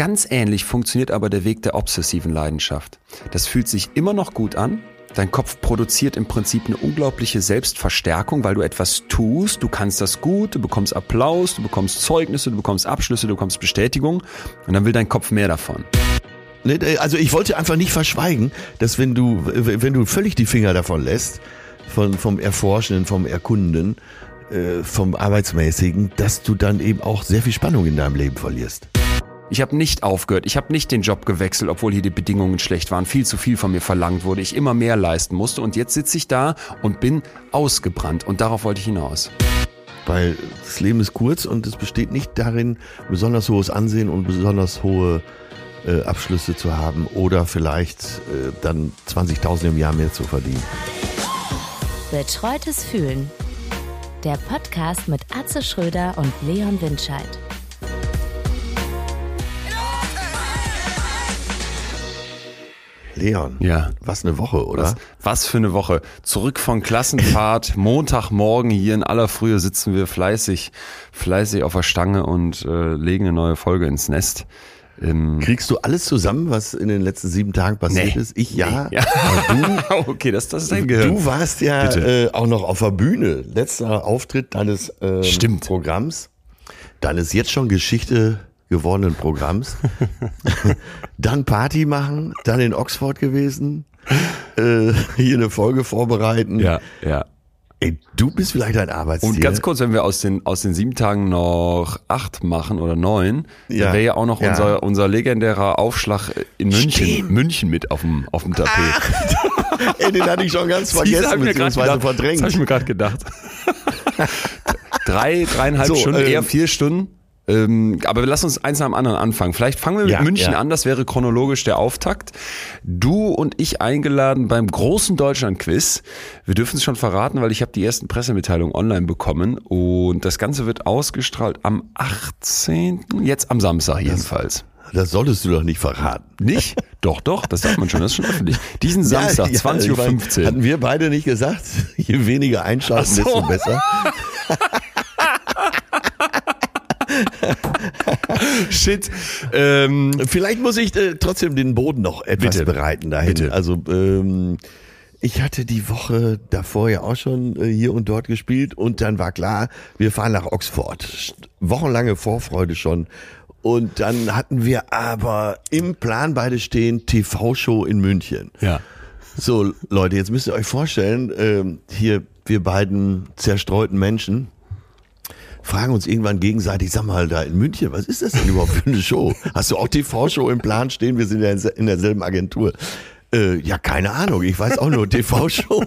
Ganz ähnlich funktioniert aber der Weg der obsessiven Leidenschaft. Das fühlt sich immer noch gut an. Dein Kopf produziert im Prinzip eine unglaubliche Selbstverstärkung, weil du etwas tust, du kannst das gut, du bekommst Applaus, du bekommst Zeugnisse, du bekommst Abschlüsse, du bekommst Bestätigung und dann will dein Kopf mehr davon. Ne, Also ich wollte einfach nicht verschweigen, dass wenn du, wenn du völlig die Finger davon lässt, von, vom Erforschenden, vom Erkunden, äh, vom Arbeitsmäßigen, dass du dann eben auch sehr viel Spannung in deinem Leben verlierst. Ich habe nicht aufgehört, ich habe nicht den Job gewechselt, obwohl hier die Bedingungen schlecht waren, viel zu viel von mir verlangt wurde, ich immer mehr leisten musste und jetzt sitze ich da und bin ausgebrannt und darauf wollte ich hinaus. Weil das Leben ist kurz und es besteht nicht darin, besonders hohes Ansehen und besonders hohe äh, Abschlüsse zu haben oder vielleicht äh, dann 20.000 im Jahr mehr zu verdienen. Betreutes Fühlen. Der Podcast mit Atze Schröder und Leon Windscheid. Leon, Ja. was eine Woche, oder? Was, was für eine Woche. Zurück von Klassenfahrt, Montagmorgen hier in aller Frühe sitzen wir fleißig, fleißig auf der Stange und äh, legen eine neue Folge ins Nest. Ähm, Kriegst du alles zusammen, was in den letzten sieben Tagen passiert Nee. ist? Ich ja. ja. Aber okay, das, das ist dein Du, Gehirn. du warst ja äh, auch noch auf der Bühne. Letzter Auftritt deines Stimmt. Programms, deines jetzt schon Geschichte gewordenen Programms. dann Party machen, dann in Oxford gewesen, äh, hier eine Folge vorbereiten. ja, ja. Ey, du bist vielleicht ein Arbeitstier. Und ganz kurz, wenn wir aus den, aus den sieben Tagen noch acht machen oder neun, Ja. dann wäre ja auch noch Ja. unser, unser legendärer Aufschlag in München, Stimmt. München mit auf dem, auf dem Tapet. Ey, den hatte ich schon ganz vergessen, beziehungsweise gedacht. Das verdrängt. habe ich mir gerade gedacht. Drei, dreieinhalb So, Stunden, ähm, eher vier Stunden. Ähm, aber lass uns eins nach dem anderen anfangen. Vielleicht fangen wir mit Ja, München ja. an, das wäre chronologisch der Auftakt. Du und ich eingeladen beim großen Deutschland-Quiz. Wir dürfen es schon verraten, weil ich habe die ersten Pressemitteilungen online bekommen und das Ganze wird ausgestrahlt am 18., jetzt am Samstag jedenfalls. Das solltest du doch nicht verraten. Nicht? doch, doch, das darf man schon, das ist schon öffentlich. Diesen Samstag, Ja, ja, 20.15 ich Uhr. Hatten wir beide nicht gesagt, je weniger einschalten, Ach so. desto besser. Shit. Ähm, Vielleicht muss ich äh, trotzdem den Boden noch etwas Bitte. bereiten dahin. Bitte. Also ähm, ich hatte die Woche davor ja auch schon äh, hier und dort gespielt und dann war klar, wir fahren nach Oxford. Wochenlange Vorfreude schon. Und dann hatten wir aber im Plan beide stehen TV-Show in München. ja. So, Leute, jetzt müsst ihr euch vorstellen, ähm, hier wir beiden zerstreuten Menschen fragen uns irgendwann gegenseitig, sag mal, da in München, was ist das denn überhaupt für eine Show? Hast du auch TV-Show im Plan stehen? Wir sind ja in- derselben Agentur. Äh, ja, keine Ahnung, ich weiß auch nur TV-Show.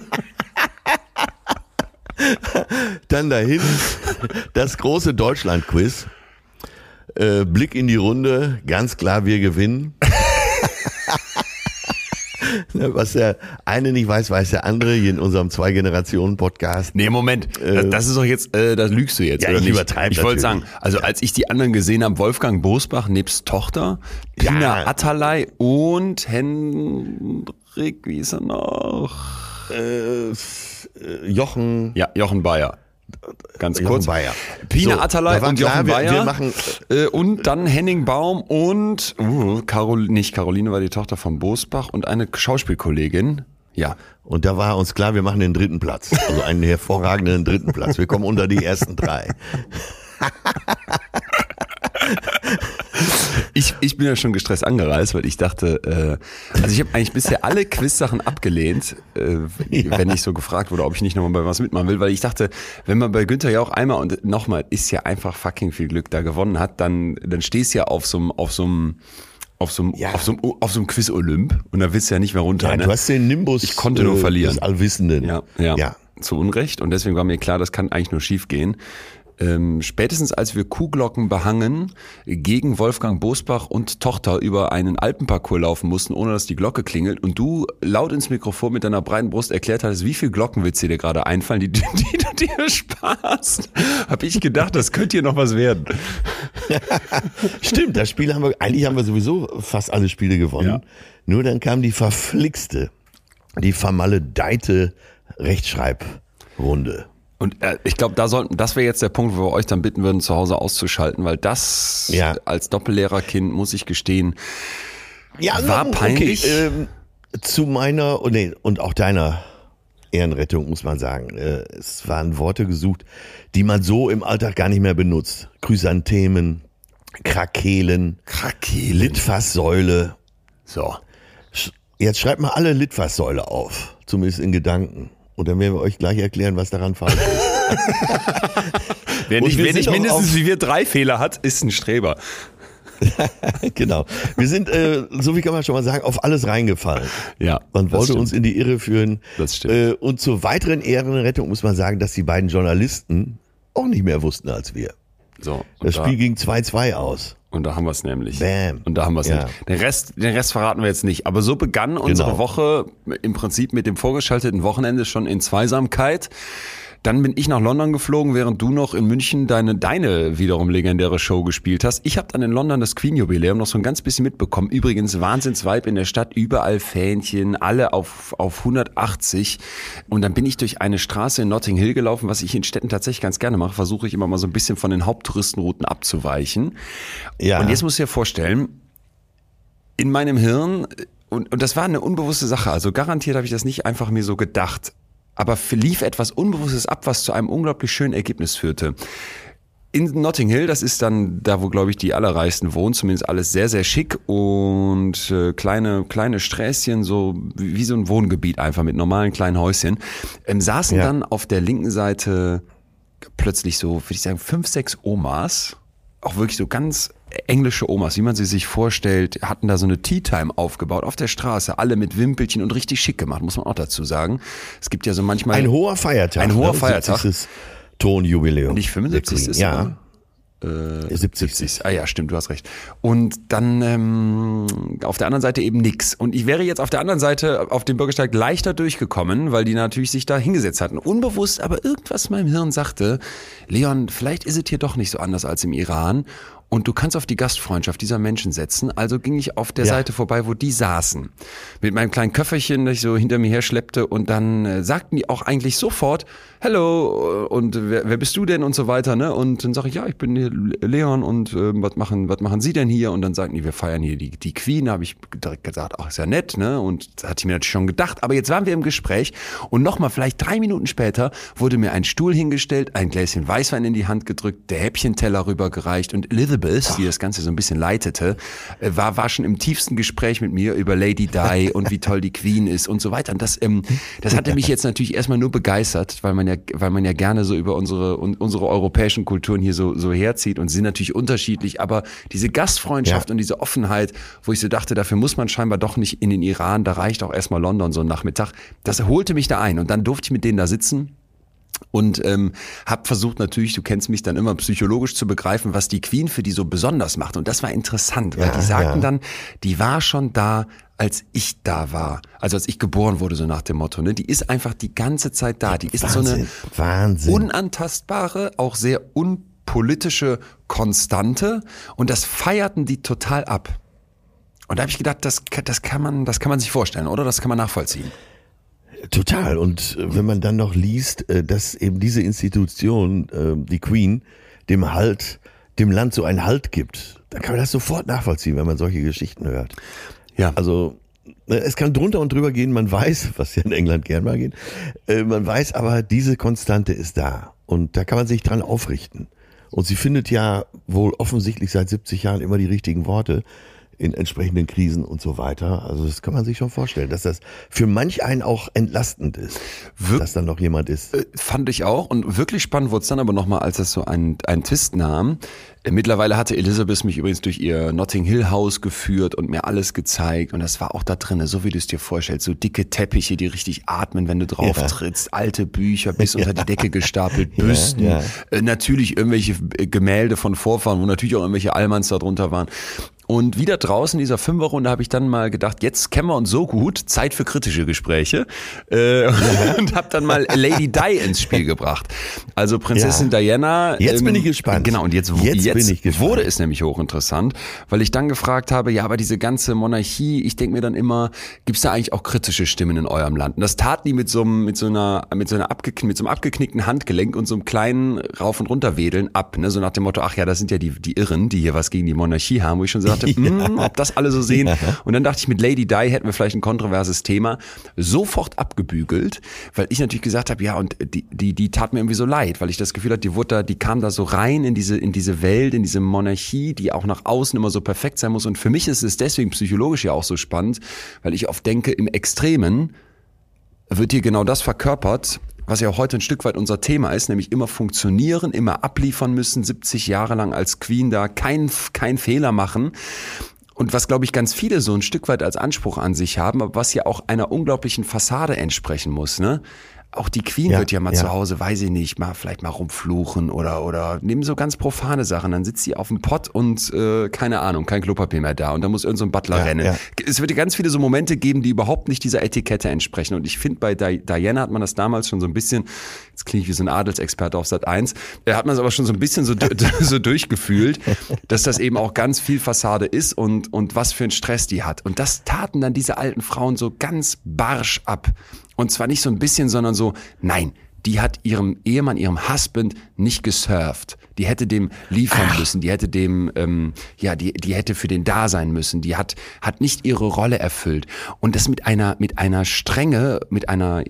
Dann dahin das große Deutschland-Quiz. Äh, Blick in die Runde, ganz klar, wir gewinnen. Was der eine nicht weiß, weiß der andere hier in unserem Zwei-Generationen-Podcast. Nee, Moment. das, das ist doch jetzt, äh, das lügst du jetzt. Ja, ich übertreibe Ich wollte sagen, also als ich die anderen gesehen habe, Wolfgang Bosbach nebst Tochter, Pina Ja. Atalay und Henrik, wie ist er noch? Äh, äh, Jochen, Ja, Jochen Bayer. Ganz Jochen kurz. Bayer. Pina So, Atalay und klar, Jochen wir- Bayer. wir machen- äh, und dann Henning Baum und uh, Carol, nicht Caroline war die Tochter von Bosbach und eine Schauspielkollegin. Ja. Und da war uns klar, wir machen den dritten Platz. Also einen hervorragenden dritten Platz. Wir kommen unter die ersten drei. Ich, ich bin ja schon gestresst angereist, weil ich dachte, äh, also ich habe eigentlich bisher alle Quiz-Sachen abgelehnt, äh, wenn ich so gefragt wurde, ob ich nicht nochmal bei was mitmachen will, weil ich dachte, wenn man bei Günther ja auch einmal und nochmal ist ja einfach fucking viel Glück da gewonnen hat, dann, dann stehst du ja auf so einem, auf so einem, auf so einem, Ja. auf so einem, auf so einem Quiz-Olymp und da willst du ja nicht mehr runter. Ja, ne? du hast den Nimbus Ich konnte nur äh, verlieren. des Allwissenden. Ja, ja, ja. Zu Unrecht. Und deswegen war mir klar, das kann eigentlich nur schief gehen. Ähm, spätestens als wir Kuhglocken behangen gegen Wolfgang Bosbach und Tochter über einen Alpenparcours laufen mussten, ohne dass die Glocke klingelt und du laut ins Mikrofon mit deiner breiten Brust erklärt hattest, wie viel Glockenwitze dir gerade einfallen, die, die, du dir sparst, habe ich gedacht, das könnte hier noch was werden. Stimmt, das Spiel haben wir, eigentlich haben wir sowieso fast alle Spiele gewonnen. Ja. Nur dann kam die verflixte, die vermaledeite Rechtschreibrunde. Und äh, ich glaube, da sollten, das wäre jetzt der Punkt, wo wir euch dann bitten würden, zu Hause auszuschalten, weil das Ja. als Doppellehrerkind, muss ich gestehen, Ja, War peinlich. Okay, ähm, zu meiner, oh nee, und auch deiner Ehrenrettung muss man sagen. Äh, es waren Worte gesucht, die man so im Alltag gar nicht mehr benutzt. Chrysanthemen, Krakelen, Krakele. Litfaßsäule. So. Jetzt schreibt mal alle Litfaßsäule auf, zumindest in Gedanken. Und dann werden wir euch gleich erklären, was daran falsch ist. Wer nicht, wer nicht mindestens wie wir drei Fehler hat, ist ein Streber. genau. Wir sind, äh, so wie kann man schon mal sagen, auf alles reingefallen. Ja. Man wollte uns in die Irre führen. Das stimmt. Äh, und zur weiteren Ehrenrettung muss man sagen, dass die beiden Journalisten auch nicht mehr wussten als wir. So. Das da, Spiel ging 2-2 aus. Und da haben wir es nämlich. Bam. Und da haben wir es Ja. nämlich. Den Rest, den Rest verraten wir jetzt nicht. Aber so begann unsere Genau. Woche im Prinzip mit dem vorgeschalteten Wochenende schon in Zweisamkeit. Dann bin ich nach London geflogen, während du noch in München deine, deine wiederum legendäre Show gespielt hast. Ich habe dann in London das Queen-Jubiläum noch so ein ganz bisschen mitbekommen. Übrigens Wahnsinnsvibe in der Stadt, überall Fähnchen, alle auf, auf 180. Und dann bin ich durch eine Straße in Notting Hill gelaufen, was ich in Städten tatsächlich ganz gerne mache. Versuche ich immer mal so ein bisschen von den Haupttouristenrouten abzuweichen. Ja. Und jetzt musst du dir vorstellen, in meinem Hirn, und, und das war eine unbewusste Sache, also garantiert habe ich das nicht einfach mir so gedacht, aber lief etwas Unbewusstes ab, was zu einem unglaublich schönen Ergebnis führte. In Notting Hill, das ist dann da, wo glaube ich die allerreichsten wohnen, zumindest alles sehr, sehr schick und äh, kleine, kleine Sträßchen, so wie, wie so ein Wohngebiet einfach mit normalen kleinen Häuschen, ähm, saßen Ja. dann auf der linken Seite plötzlich so, würde ich sagen, fünf, sechs Omas, auch wirklich so ganz englische Omas, wie man sie sich vorstellt, hatten da so eine Tea Time aufgebaut auf der Straße, alle mit Wimpelchen und richtig schick gemacht, muss man auch dazu sagen. Es gibt ja so manchmal Ein hoher Feiertag. Ein hoher ne? Feiertag. 70. Tonjubiläum. nicht 75 der ist Ja, oder? 70. 70. Ah ja, stimmt, du hast recht. Und dann ähm, auf der anderen Seite eben nix. Und ich wäre jetzt auf der anderen Seite auf dem Bürgersteig leichter durchgekommen, weil die natürlich sich da hingesetzt hatten. Unbewusst, aber irgendwas in meinem Hirn sagte, Leon, vielleicht ist es hier doch nicht so anders als im Iran. Und du kannst auf die Gastfreundschaft dieser Menschen setzen. Also ging ich auf der Ja. Seite vorbei, wo die saßen. Mit meinem kleinen Köfferchen, das ich so hinter mir her schleppte. Und dann äh, sagten die auch eigentlich sofort, Hello, und wer, wer bist du denn und so weiter. Ne? Und dann sage ich, ja, ich bin hier Leon und äh, was, machen, was machen Sie denn hier? Und dann sagten die, wir feiern hier die, die Queen. Da habe ich direkt gesagt, ach, ist ja nett. Ne? Und das hatte ich mir natürlich schon gedacht. Aber jetzt waren wir im Gespräch. Und nochmal, vielleicht drei Minuten später, wurde mir ein Stuhl hingestellt, ein Gläschen Weißwein in die Hand gedrückt, der Häppchenteller rübergereicht. Und Elizabeth, die das Ganze so ein bisschen leitete, äh, war, war schon im tiefsten Gespräch mit mir über Lady Di und wie toll die Queen ist und so weiter. Und das, ähm, das hatte mich jetzt natürlich erstmal nur begeistert, weil man ja, weil man ja gerne so über unsere, un, unsere europäischen Kulturen hier so, so herzieht und sie sind natürlich unterschiedlich, aber diese Gastfreundschaft Ja. und diese Offenheit, wo ich so dachte, dafür muss man scheinbar doch nicht in den Iran, da reicht auch erstmal London so ein Nachmittag. Das holte mich da ein und dann durfte ich mit denen da sitzen und ähm, habe versucht natürlich, du kennst mich dann immer psychologisch zu begreifen, was die Queen für die so besonders macht. Und das war interessant, weil Ja, die sagten ja. dann, die war schon da, als ich da war. Also als ich geboren wurde, so nach dem Motto. Ne? Die ist einfach die ganze Zeit da. Die ist so eine Wahnsinn. Wahnsinn. unantastbare, auch sehr unpolitische Konstante. Und das feierten die total ab. Und da habe ich gedacht, das, das, kann man, das kann man sich vorstellen, oder? Das kann man nachvollziehen. Total. Und äh, wenn man dann noch liest, äh, dass eben diese Institution, äh, die Queen, dem Halt, dem Land so einen Halt gibt, dann kann man das sofort nachvollziehen, wenn man solche Geschichten hört. Ja. Also es kann drunter und drüber gehen, man weiß, was ja in England gern mal geht, man weiß aber, diese Konstante ist da und da kann man sich dran aufrichten. Und sie findet ja wohl offensichtlich seit 70 Jahren immer die richtigen Worte in entsprechenden Krisen und so weiter. Also das kann man sich schon vorstellen, dass das für manch einen auch entlastend ist, Wir- dass dann noch jemand ist. Äh, Fand ich auch. Und wirklich spannend wurde es dann aber nochmal, als es so einen, einen Twist nahm. Äh, Mittlerweile hatte Elizabeth mich übrigens durch ihr Notting Hill Haus geführt und mir alles gezeigt. Und das war auch da drinne, so wie du es dir vorstellst. So dicke Teppiche, die richtig atmen, wenn du drauf Ja. trittst. Alte Bücher bis unter die Decke gestapelt, Ja, Büsten. ja. Äh, natürlich irgendwelche Gemälde von Vorfahren, wo natürlich auch irgendwelche Allmanns da drunter waren. Und wieder draußen in dieser Fünferrunde habe ich dann mal gedacht, jetzt kennen wir uns so gut, Zeit für kritische Gespräche. Äh, und habe dann mal Lady Di ins Spiel gebracht. Also Prinzessin Ja. Diana. Jetzt bin ich gespannt. Genau, und jetzt, Jetzt gespannt. wurde es nämlich hochinteressant, weil ich dann gefragt habe, ja, aber diese ganze Monarchie, ich denke mir dann immer, gibt es da eigentlich auch kritische Stimmen in eurem Land? Und das taten die mit so einem, mit so einer, mit so einer abgekn mit so einem abgeknickten Handgelenk und so einem kleinen Rauf- und Runterwedeln ab, ne? So nach dem Motto, ach ja, das sind ja die, die Irren, die hier was gegen die Monarchie haben, wo ich schon sagte, hm, ob das alle so sehen. Und dann dachte ich, mit Lady Di hätten wir vielleicht ein kontroverses Thema sofort abgebügelt, weil ich natürlich gesagt habe, ja, und die, die, die tat mir irgendwie so leid, weil ich das Gefühl hatte, die wurde da, die kam da so rein in diese, in diese Welt, in diese Monarchie, die auch nach außen immer so perfekt sein muss. Und für mich ist es deswegen psychologisch ja auch so spannend, weil ich oft denke, im Extremen wird hier genau das verkörpert, was ja heute ein Stück weit unser Thema ist, nämlich immer funktionieren, immer abliefern müssen, 70 Jahre lang als Queen da, kein, kein Fehler machen. Und was, glaube ich, ganz viele so ein Stück weit als Anspruch an sich haben, aber was ja auch einer unglaublichen Fassade entsprechen muss, ne? Auch die Queen Ja, wird ja mal ja. zu Hause, weiß ich nicht, mal vielleicht mal rumfluchen oder oder nehmen so ganz profane Sachen. Dann sitzt sie auf dem Pott und äh, keine Ahnung, kein Klopapier mehr da und dann muss irgend so ein Butler Ja, rennen. Es wird ja ganz viele so Momente geben, die überhaupt nicht dieser Etikette entsprechen. Und ich finde, bei Di Diana hat man das damals schon so ein bisschen, jetzt klinge ich wie so ein Adelsexperte auf Sat 1, da hat man es aber schon so ein bisschen so, so durchgefühlt, dass das eben auch ganz viel Fassade ist und, und was für einen Stress die hat. Und das taten dann diese alten Frauen so ganz barsch ab. Und zwar nicht so ein bisschen, sondern so, nein, die hat ihrem Ehemann, ihrem Husband nicht gesurft. Die hätte dem liefern müssen, die hätte dem, ähm, ja, die, die hätte für den da sein müssen. Die hat, hat nicht ihre Rolle erfüllt. Und das mit einer, mit einer Strenge, mit einer,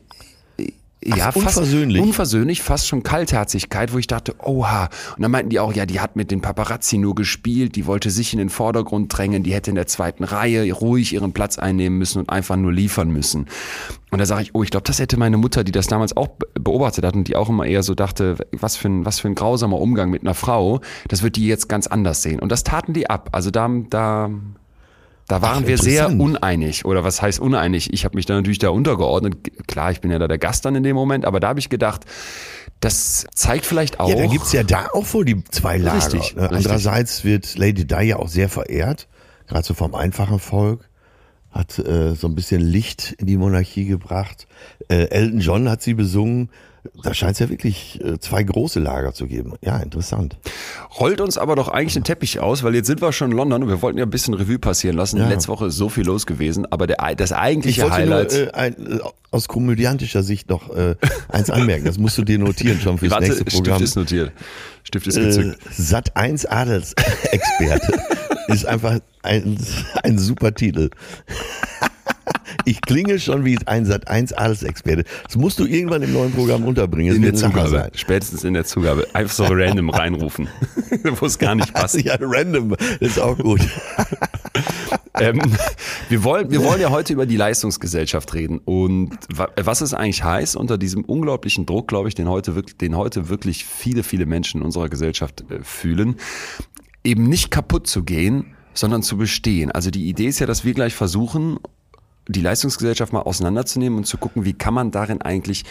ja, fast unversöhnlich. unversöhnlich, fast schon Kaltherzigkeit, wo ich dachte, oha. Und dann meinten die auch, ja, die hat mit den Paparazzi nur gespielt, die wollte sich in den Vordergrund drängen, die hätte in der zweiten Reihe ruhig ihren Platz einnehmen müssen und einfach nur liefern müssen. Und da sage ich, oh, ich glaube, das hätte meine Mutter, die das damals auch be- beobachtet hat und die auch immer eher so dachte, was für ein, was für ein grausamer Umgang mit einer Frau, das wird die jetzt ganz anders sehen. Und das taten die ab. Also da, da, da waren Ach, wir sehr uneinig. Oder was heißt uneinig? Ich habe mich da natürlich da untergeordnet. Klar, ich bin ja da der Gast dann in dem Moment, aber da habe ich gedacht, das zeigt vielleicht auch. Ja, da gibt's ja da auch wohl die zwei Lager. Richtig, ne? richtig. Andererseits wird Lady Di ja auch sehr verehrt, gerade so vom einfachen Volk. Hat äh, so ein bisschen Licht in die Monarchie gebracht. Äh, Elton John hat sie besungen. Da scheint es ja wirklich äh, zwei große Lager zu geben. Ja, interessant. Rollt uns aber doch eigentlich den Teppich aus, weil jetzt sind wir schon in London und wir wollten ja ein bisschen Revue passieren lassen. Ja. Letzte Woche ist so viel los gewesen, aber der, das Ich eigentliche Highlight. nur äh, ein, äh, aus komödiantischer Sicht noch äh, eins anmerken. Das musst du dir notieren schon fürs Warte, nächste Stift Programm. ist notiert. Stift ist Äh, gezückt. Sat 1 Adelsexperte ist einfach ein, ein super Titel. Ich klinge schon wie ein Sat 1 Adelsexperte. Das musst du irgendwann im neuen Programm unterbringen. In der Zugabe. sein. Spätestens in der Zugabe. Einfach so random reinrufen. Wo es gar nicht passt. Ja, random. Ist auch gut. ähm, wir, wollen, wir wollen ja heute über die Leistungsgesellschaft reden und wa was es eigentlich heißt, unter diesem unglaublichen Druck, glaube ich, den heute, wirklich, den heute wirklich viele, viele Menschen in unserer Gesellschaft äh, fühlen, eben nicht kaputt zu gehen, sondern zu bestehen. Also die Idee ist ja, dass wir gleich versuchen, die Leistungsgesellschaft mal auseinanderzunehmen und zu gucken, wie kann man darin eigentlich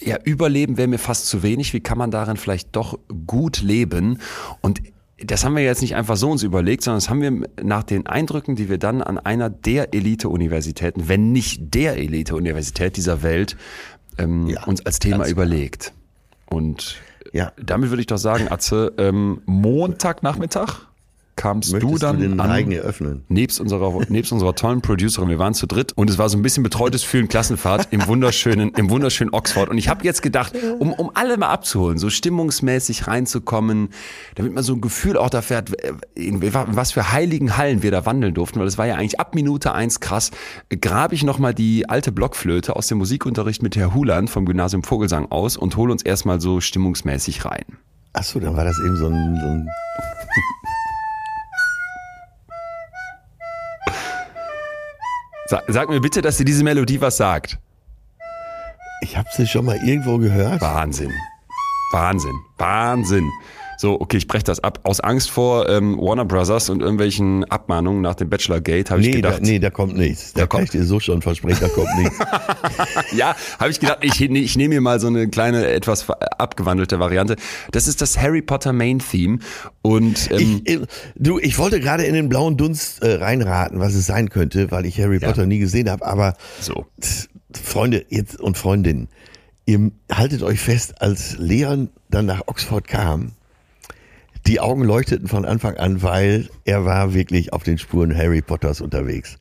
ja, überleben wäre mir fast zu wenig. Wie kann man darin vielleicht doch gut leben? Und das haben wir jetzt nicht einfach so uns überlegt, sondern das haben wir nach den Eindrücken, die wir dann an einer der Elite-Universitäten, wenn nicht der Elite-Universität dieser Welt, ähm, Ja, uns als Thema überlegt. Und Ja. damit würde ich doch sagen, Atze, ähm, Montagnachmittag kamst Möchtest du dann den an, eröffnen? nebst unserer, nebst unserer tollen Producerin, wir waren zu dritt und es war so ein bisschen betreutes Fühlen Klassenfahrt im wunderschönen, im wunderschönen Oxford. Und ich habe jetzt gedacht, um, um alle mal abzuholen, so stimmungsmäßig reinzukommen, damit man so ein Gefühl auch dafür hat, in was für heiligen Hallen wir da wandeln durften, weil es war ja eigentlich ab Minute eins krass, grabe ich nochmal die alte Blockflöte aus dem Musikunterricht mit Herr Huland vom Gymnasium Vogelsang aus und hole uns erstmal so stimmungsmäßig rein. Ach so, dann war das eben so ein, so ein Sag, sag mir bitte, dass dir diese Melodie was sagt. ich habe sie schon mal irgendwo gehört. Wahnsinn. Wahnsinn. Wahnsinn. So, okay, ich breche das ab. Aus Angst vor ähm, Warner Brothers und irgendwelchen Abmahnungen nach dem Bachelor Gate habe nee, ich gedacht. Da, nee, da kommt nichts. Da, da kann ich dir so schon versprechen, da kommt nichts. ja, habe ich gedacht, ich, ich nehme mir mal so eine kleine, etwas abgewandelte Variante. Das ist das Harry Potter Main Theme. Und ähm, ich, du, ich wollte gerade in den blauen Dunst äh, reinraten, was es sein könnte, weil ich Harry ja. Potter nie gesehen habe. Aber so. Freunde jetzt und Freundinnen, ihr haltet euch fest, als Leon dann nach Oxford kam, die Augen leuchteten von Anfang an, weil er war wirklich auf den Spuren Harry Potters unterwegs.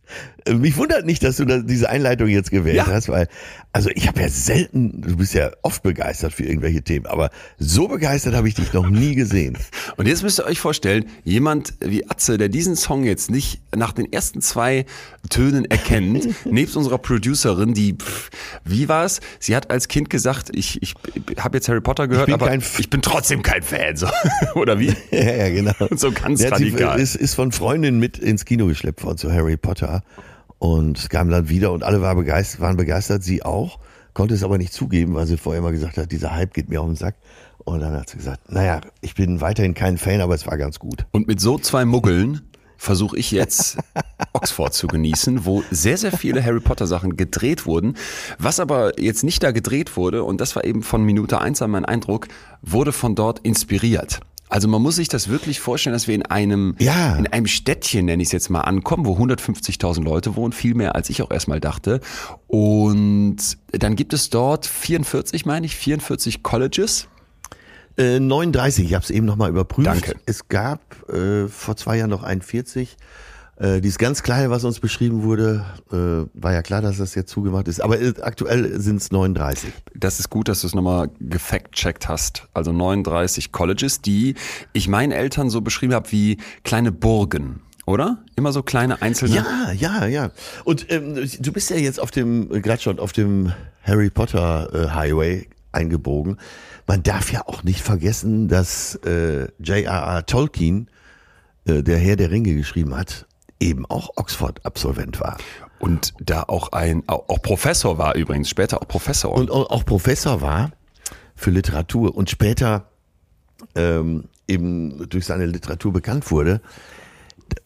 Mich wundert nicht, dass du diese Einleitung jetzt gewählt ja. hast, weil, also ich habe ja selten, du bist ja oft begeistert für irgendwelche Themen, aber so begeistert habe ich dich noch nie gesehen. Und jetzt müsst ihr euch vorstellen, jemand wie Atze, der diesen Song jetzt nicht nach den ersten zwei Tönen erkennt, nebst unserer Producerin, die, pff, wie war es? Sie hat als Kind gesagt, ich, ich habe jetzt Harry Potter gehört, aber ich bin trotzdem kein Fan, so. oder wie? Ja, ja, genau. So ganz der radikal. Ist, ist von Freundinnen mit ins Kino geschleppt worden zu Harry Potter und kam dann wieder und alle waren begeistert, waren begeistert, sie auch, konnte es aber nicht zugeben, weil sie vorher immer gesagt hat, dieser Hype geht mir auf den Sack. Und dann hat sie gesagt, naja, ich bin weiterhin kein Fan, aber es war ganz gut. Und mit so zwei Muggeln versuche ich jetzt Oxford zu genießen, wo sehr, sehr viele Harry Potter Sachen gedreht wurden. Was aber jetzt nicht da gedreht wurde, und das war eben von Minute eins an mein Eindruck, wurde von dort inspiriert. Also man muss sich das wirklich vorstellen, dass wir in einem, ja. in einem Städtchen, nenne ich es jetzt mal, ankommen, wo 150.000 Leute wohnen, viel mehr als ich auch erstmal dachte. Und dann gibt es dort 44, meine ich, 44 Colleges. 39, äh, ich habe es eben nochmal überprüft. Danke. Es gab äh, vor zwei Jahren noch 41. Äh, dieses ganz kleine, was uns beschrieben wurde, äh, war ja klar, dass das jetzt zugemacht ist. Aber äh, aktuell sind es 39. Das ist gut, dass du es nochmal gefact-checkt hast. Also 39 Colleges, die ich meinen Eltern so beschrieben habe wie kleine Burgen. Oder? Immer so kleine einzelne. Ja, ja, ja. Und ähm, du bist ja jetzt auf dem, gerade schon auf dem Harry Potter äh, Highway eingebogen. Man darf ja auch nicht vergessen, dass äh, J.R.R. Tolkien, äh, der Herr der Ringe geschrieben hat, eben auch Oxford-Absolvent war. Und da auch ein, auch Professor war übrigens, später auch Professor. Und auch Professor war für Literatur und später ähm, eben durch seine Literatur bekannt wurde.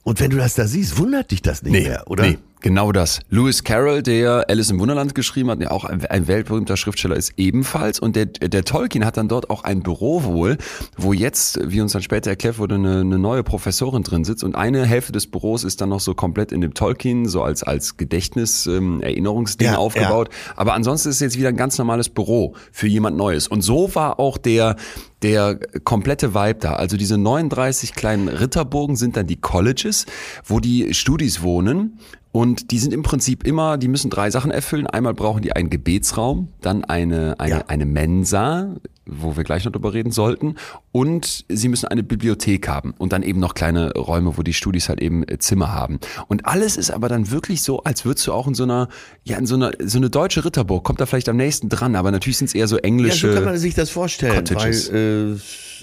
Und wenn du das da siehst, wundert dich das nicht nee, mehr, oder? Nee, Genau das. Lewis Carroll, der Alice im Wunderland geschrieben hat, der auch ein, ein, weltberühmter Schriftsteller ist, ebenfalls. Und der, der Tolkien hat dann dort auch ein Büro wohl, wo jetzt, wie uns dann später erklärt wurde, eine, eine neue Professorin drin sitzt. Und eine Hälfte des Büros ist dann noch so komplett in dem Tolkien, so als, als Gedächtnis, ähm, Erinnerungsding ja, aufgebaut. Ja. Aber ansonsten ist es jetzt wieder ein ganz normales Büro für jemand Neues. Und so war auch der, der komplette Vibe da. Also diese 39 kleinen Ritterburgen sind dann die Colleges, wo die Studis wohnen und die sind im Prinzip immer, die müssen drei Sachen erfüllen. Einmal brauchen die einen Gebetsraum, dann eine, eine, ja. eine Mensa, wo wir gleich noch drüber reden sollten. Und sie müssen eine Bibliothek haben und dann eben noch kleine Räume, wo die Studis halt eben äh, Zimmer haben. Und alles ist aber dann wirklich so, als würdest du auch in so einer, ja, in so einer, so eine deutsche Ritterburg, kommt da vielleicht am nächsten dran, aber natürlich sind es eher so englische. Ja, so kann man sich das vorstellen, Cottages. weil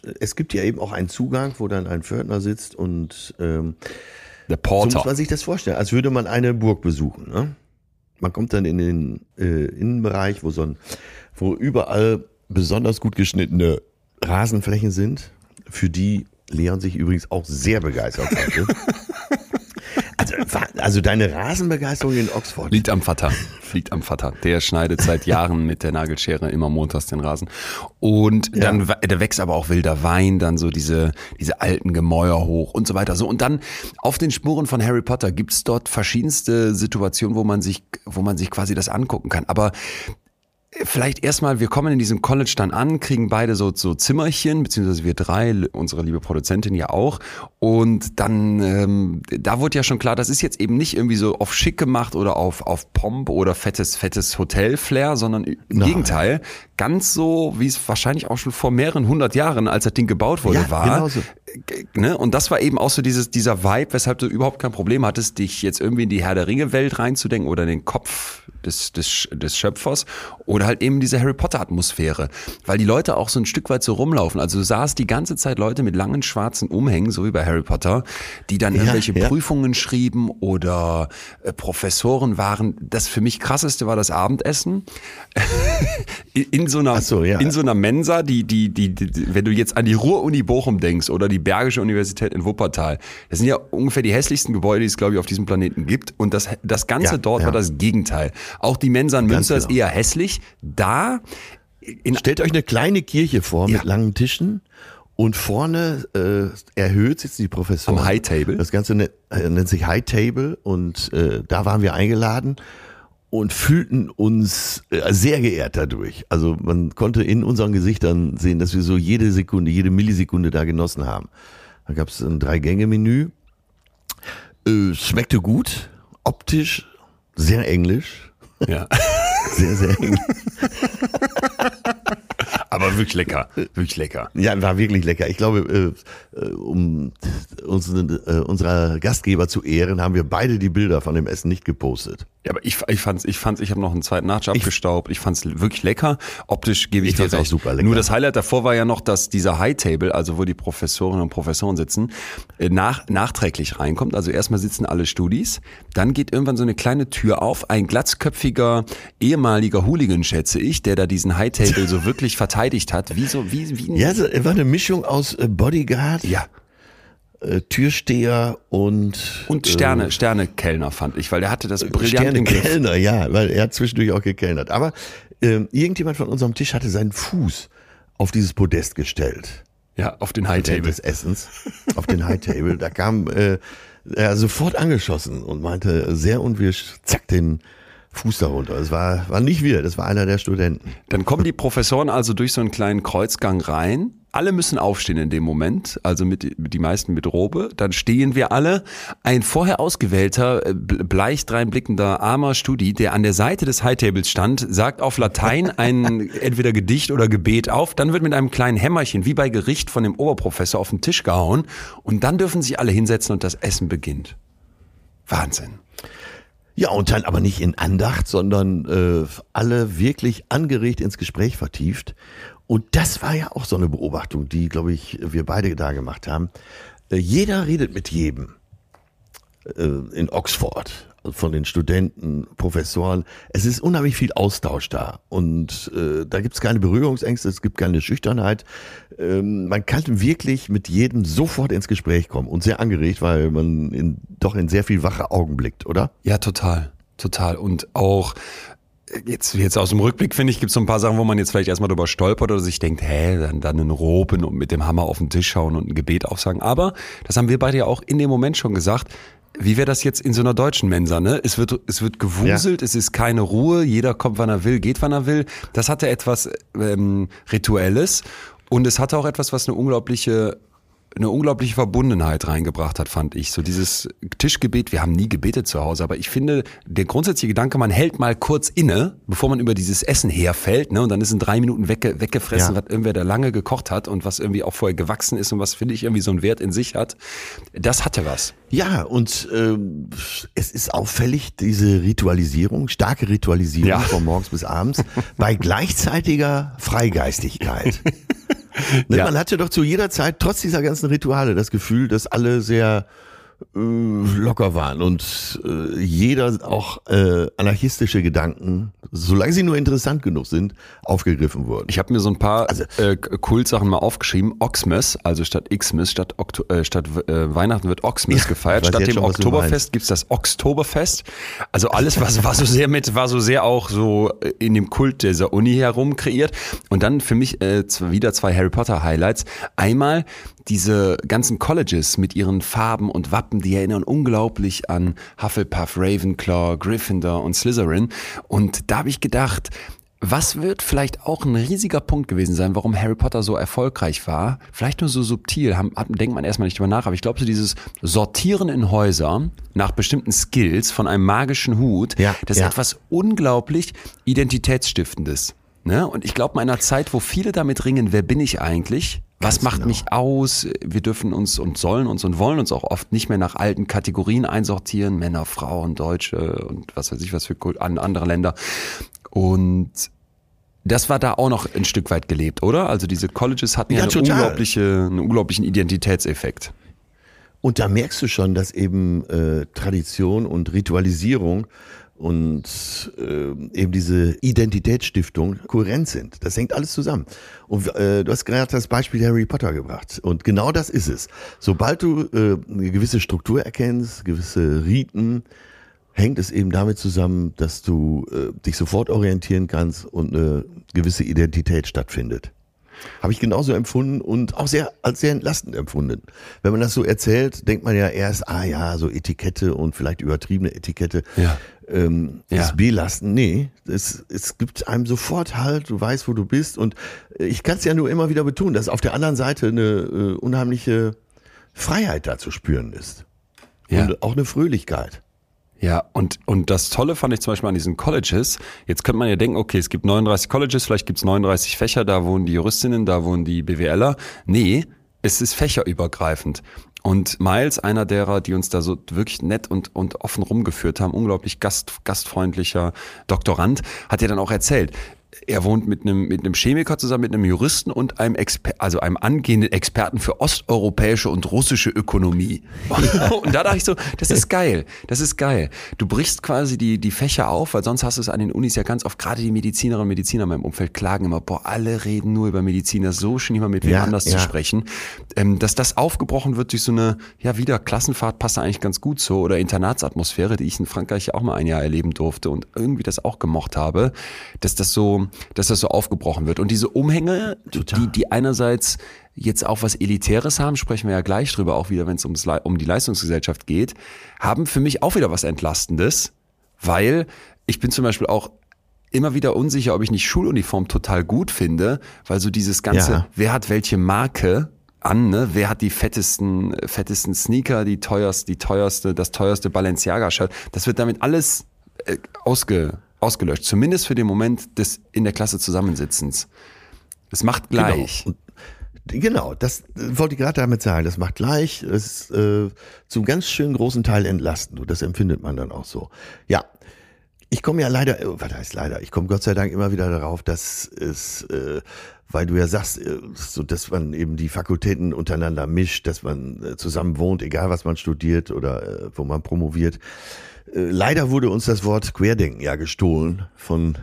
äh, es gibt ja eben auch einen Zugang, wo dann ein Pförtner sitzt und ähm, der Porter. So muss man sich das vorstellen, als würde man eine Burg besuchen. Ne? Man kommt dann in den äh, Innenbereich, wo so ein, wo überall besonders gut geschnittene Rasenflächen sind, für die Leon sich übrigens auch sehr begeistert hatte. Also, also deine Rasenbegeisterung in Oxford. Liegt am Vater. Liegt am Vater. Der schneidet seit Jahren mit der Nagelschere immer montags den Rasen. Und dann, ja. da wächst aber auch wilder Wein, dann so diese, diese alten Gemäuer hoch und so weiter. So. Und dann auf den Spuren von Harry Potter gibt's dort verschiedenste Situationen, wo man sich, wo man sich quasi das angucken kann. Aber Vielleicht erstmal, wir kommen in diesem College dann an, kriegen beide so, so Zimmerchen, beziehungsweise wir drei, unsere liebe Produzentin ja auch. Und dann, ähm, da wurde ja schon klar, das ist jetzt eben nicht irgendwie so auf schick gemacht oder auf, auf Pomp oder fettes, fettes Hotel-Flair, sondern im Nein. Gegenteil, ganz so, wie es wahrscheinlich auch schon vor mehreren hundert Jahren, als das Ding gebaut wurde, ja, war. Genauso. Ne? Und das war eben auch so dieses, dieser Vibe, weshalb du überhaupt kein Problem hattest, dich jetzt irgendwie in die Herr der Ringe-Welt reinzudenken oder in den Kopf des, des, des Schöpfers oder halt eben diese Harry Potter-Atmosphäre. Weil die Leute auch so ein Stück weit so rumlaufen. Also du sahst die ganze Zeit Leute mit langen schwarzen Umhängen, so wie bei Harry Potter, die dann Ja, irgendwelche ja. Prüfungen schrieben oder äh, Professoren waren. Das für mich krasseste war das Abendessen. in, so einer, so, ja. in so einer Mensa, die, die, die, die, wenn du jetzt an die Ruhr-Uni Bochum denkst oder die Bergische Universität in Wuppertal, das sind ja ungefähr die hässlichsten Gebäude, die es, glaube ich, auf diesem Planeten gibt. Und das, das Ganze Ja, dort ja. war das Gegenteil. Auch die Mensa in Münster ist genau. eher hässlich. Da, in, Stellt euch eine kleine Kirche vor mit langen Tischen und vorne äh, erhöht sitzen die Professoren. Am High Table? Das Ganze nennt, äh, nennt sich High Table und äh, da waren wir eingeladen und fühlten uns äh, sehr geehrt dadurch. Also man konnte in unseren Gesichtern sehen, dass wir so jede Sekunde, jede Millisekunde da genossen haben. Da gab es ein Drei-Gänge-Menü. Äh, schmeckte gut, optisch sehr englisch, ja. sehr, sehr englisch. Aber wirklich lecker. Wirklich lecker. Ja, war wirklich lecker. Ich glaube, äh, äh, um unseren, äh, unserer Gastgeber zu ehren, haben wir beide die Bilder von dem Essen nicht gepostet. Ja, aber ich, ich fand's, ich fand's, ich habe noch einen zweiten Nachtisch abgestaubt. Ich fand's wirklich lecker. Optisch gebe ich, Ich dir fand's auch recht. super lecker. Nur das Highlight davor war ja noch, dass dieser High Table, also wo die Professorinnen und Professoren sitzen, nach, nachträglich reinkommt. Also erstmal sitzen alle Studis, dann geht irgendwann so eine kleine Tür auf. Ein glatzköpfiger ehemaliger Hooligan, schätze ich, der da diesen High Table so wirklich verteidigt hat. Wie so, wie, wie Ja, so, war eine Mischung aus äh, Bodyguard, ja. äh, Türsteher und Und Sterne, Sterne-Kellner fand ich, weil der hatte das äh, brillant im Griff. Sterne-Kellner, ja, weil er zwischendurch auch gekellnert. Aber ähm, irgendjemand von unserem Tisch hatte seinen Fuß auf dieses Podest gestellt. Ja, auf den High Table. des Essens auf den High Table. Da kam äh, er sofort angeschossen und meinte sehr unwirsch, zack, den Fuß darunter. Es war, war nicht wir, das war einer der Studenten. Dann kommen die Professoren also durch so einen kleinen Kreuzgang rein. Alle müssen aufstehen in dem Moment, also mit, die meisten mit Robe. Dann stehen wir alle. Ein vorher ausgewählter, äh, bleich dreinblickender armer Studi, der an der Seite des High Tables stand, sagt auf Latein ein entweder Gedicht oder Gebet auf. Dann wird mit einem kleinen Hämmerchen, wie bei Gericht, von dem Oberprofessor auf den Tisch gehauen. Und dann dürfen sich alle hinsetzen und das Essen beginnt. Wahnsinn. Ja, und dann aber nicht in Andacht, sondern äh, alle wirklich angeregt ins Gespräch vertieft. Und das war ja auch so eine Beobachtung, die, glaube ich, wir beide da gemacht haben. Äh, jeder redet mit jedem äh, in Oxford, von den Studenten, Professoren. Es ist unheimlich viel Austausch da. Und äh, da gibt es keine Berührungsängste, es gibt keine Schüchternheit. Ähm, man kann wirklich mit jedem sofort ins Gespräch kommen und sehr angeregt, weil man in, doch in sehr viel wache Augen blickt, oder? Ja, total. Total. Und auch jetzt, jetzt aus dem Rückblick, finde ich, gibt es so ein paar Sachen, wo man jetzt vielleicht erstmal drüber stolpert oder sich denkt, hä, dann, dann einen Roben und mit dem Hammer auf den Tisch schauen und ein Gebet aufsagen. Aber, das haben wir beide ja auch in dem Moment schon gesagt, wie wäre das jetzt in so einer deutschen Mensa, ne? Es wird, es wird gewuselt, es ist keine Ruhe, jeder kommt, wann er will, geht, wann er will. Das hatte etwas ähm, Rituelles und es hatte auch etwas, was eine unglaubliche eine unglaubliche Verbundenheit reingebracht hat, fand ich. So dieses Tischgebet, wir haben nie gebetet zu Hause, aber ich finde, der grundsätzliche Gedanke, man hält mal kurz inne, bevor man über dieses Essen herfällt, ne, und dann ist in drei Minuten wegge weggefressen, Ja. was irgendwer da lange gekocht hat und was irgendwie auch vorher gewachsen ist und was, finde ich, irgendwie so einen Wert in sich hat. Das hatte was. Ja, und ähm, es ist auffällig, diese Ritualisierung, starke Ritualisierung Ja. von morgens bis abends, bei gleichzeitiger Freigeistigkeit. Ne, Ja. Man hatte doch zu jeder Zeit, trotz dieser ganzen Rituale, das Gefühl, dass alle sehr locker waren und äh, jeder auch äh, anarchistische Gedanken, solange sie nur interessant genug sind, aufgegriffen wurden. Ich habe mir so ein paar Also- äh, Kultsachen mal aufgeschrieben. Oxmas, also statt Xmas, statt, Okto äh, statt äh, Weihnachten wird Oxmas Ja, gefeiert. Statt dem schon, Oktoberfest gibt's das Oktoberfest. Also alles, was war so sehr mit, war so sehr auch so äh, in dem Kult dieser Uni herum kreiert. Und dann für mich äh, wieder zwei Harry Potter Highlights. Einmal diese ganzen Colleges mit ihren Farben und Wappen, die erinnern unglaublich an Hufflepuff, Ravenclaw, Gryffindor und Slytherin. Und da habe ich gedacht, was wird vielleicht auch ein riesiger Punkt gewesen sein, warum Harry Potter so erfolgreich war? Vielleicht nur so subtil, haben, denkt man erstmal nicht drüber nach, aber ich glaube, so dieses Sortieren in Häuser nach bestimmten Skills von einem magischen Hut, Ja, das ist ja. etwas unglaublich Identitätsstiftendes. Ne? Und ich glaube, in einer Zeit, wo viele damit ringen, wer bin ich eigentlich? Was Ganz macht genau. mich aus? Wir dürfen uns und sollen uns und wollen uns auch oft nicht mehr nach alten Kategorien einsortieren. Männer, Frauen, Deutsche und was weiß ich was für andere Länder. Und das war da auch noch ein Stück weit gelebt, oder? Also diese Colleges hatten ja, Ja, eine unglaubliche, einen unglaublichen Identitätseffekt. Und da merkst du schon, dass eben äh, Tradition und Ritualisierung und äh, eben diese Identitätsstiftung kohärent sind. Das hängt alles zusammen. Und äh, du hast gerade das Beispiel Harry Potter gebracht. Und genau das ist es. Sobald du äh, eine gewisse Struktur erkennst, gewisse Riten, hängt es eben damit zusammen, dass du äh, dich sofort orientieren kannst und eine gewisse Identität stattfindet. Habe ich genauso empfunden und auch sehr als sehr entlastend empfunden. Wenn man das so erzählt, denkt man ja erst, ah ja, so Etikette und vielleicht übertriebene Etikette Ja. ähm, Ja. ist belasten. Nee, es, es gibt einem sofort halt, du weißt, wo du bist. Und äh, ich kann es ja nur immer wieder betonen, dass auf der anderen Seite eine äh, unheimliche Freiheit da zu spüren ist. Ja. Und auch eine Fröhlichkeit. Ja, und, und das Tolle fand ich zum Beispiel an diesen Colleges. Jetzt könnte man ja denken, okay, es gibt 39 Colleges, vielleicht gibt es 39 Fächer, da wohnen die Juristinnen, da wohnen die BWLer. Nee, es ist fächerübergreifend. Und Miles, einer derer, die uns da so wirklich nett und, und offen rumgeführt haben, unglaublich gast, gastfreundlicher Doktorand, hat ja dann auch erzählt, er wohnt mit einem, mit einem Chemiker zusammen, mit einem Juristen und einem Exper also einem angehenden Experten für osteuropäische und russische Ökonomie. Und da dachte ich so, das ist geil, das ist geil. Du brichst quasi die, die Fächer auf, weil sonst hast du es an den Unis ja ganz oft, gerade die Medizinerinnen und Mediziner in meinem Umfeld klagen immer, boah, alle reden nur über Medizin, das ist so schön, immer mit wem Ja, anders ja. zu sprechen. Ähm, dass das aufgebrochen wird durch so eine, ja wieder, Klassenfahrt passt da eigentlich ganz gut so oder Internatsatmosphäre, die ich in Frankreich ja auch mal ein Jahr erleben durfte und irgendwie das auch gemocht habe, dass das so, dass das so aufgebrochen wird. Und diese Umhänge, die, die einerseits jetzt auch was Elitäres haben, sprechen wir ja gleich drüber, auch wieder, wenn es ums, um die Leistungsgesellschaft geht, haben für mich auch wieder was Entlastendes, weil ich bin zum Beispiel auch immer wieder unsicher, ob ich nicht Schuluniform total gut finde, weil so dieses ganze, Ja. wer hat welche Marke an, ne? Wer hat die fettesten, fettesten Sneaker, die teuerste, die teuerste, das teuerste Balenciaga-Shirt, das wird damit alles äh, ausge, ausgelöscht. Zumindest für den Moment des in der Klasse Zusammensitzens. Es macht gleich. Genau. Genau, das äh, wollte ich gerade damit sagen. Das macht gleich, es ist äh, zum ganz schön großen Teil entlastend und das empfindet man dann auch so. Ja, ich komme ja leider, äh, was heißt leider, ich komme Gott sei Dank immer wieder darauf, dass es, äh, weil du ja sagst, äh, so dass man eben die Fakultäten untereinander mischt, dass man äh, zusammen wohnt, egal was man studiert oder äh, wo man promoviert. Äh, leider wurde uns das Wort Querdenken ja gestohlen von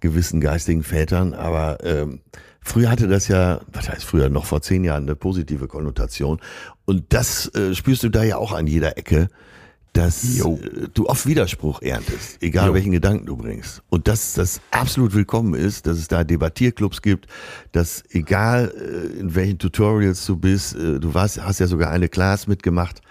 gewissen geistigen Vätern, aber ähm, früher hatte das ja, was heißt früher, noch vor zehn Jahren eine positive Konnotation. Und das äh, spürst du da ja auch an jeder Ecke, dass Jo. äh, du oft Widerspruch erntest, egal Jo. welchen Gedanken du bringst. Und dass das absolut willkommen ist, dass es da Debattierclubs gibt, dass egal äh, in welchen Tutorials du bist, äh, du warst, hast ja sogar eine Class mitgemacht,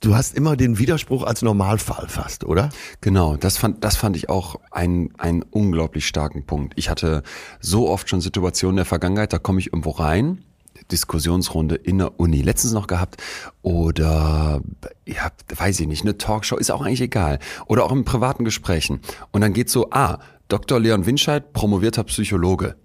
du hast immer den Widerspruch als Normalfall fast, oder? Genau, das fand, das fand ich auch einen, unglaublich starken Punkt. Ich hatte so oft schon Situationen in der Vergangenheit, da komme ich irgendwo rein, Diskussionsrunde in der Uni, letztens noch gehabt, oder, ja, weiß ich nicht, eine Talkshow, ist auch eigentlich egal. Oder auch in privaten Gesprächen. Und dann geht so, ah, Dr. Leon Winscheid, promovierter Psychologe.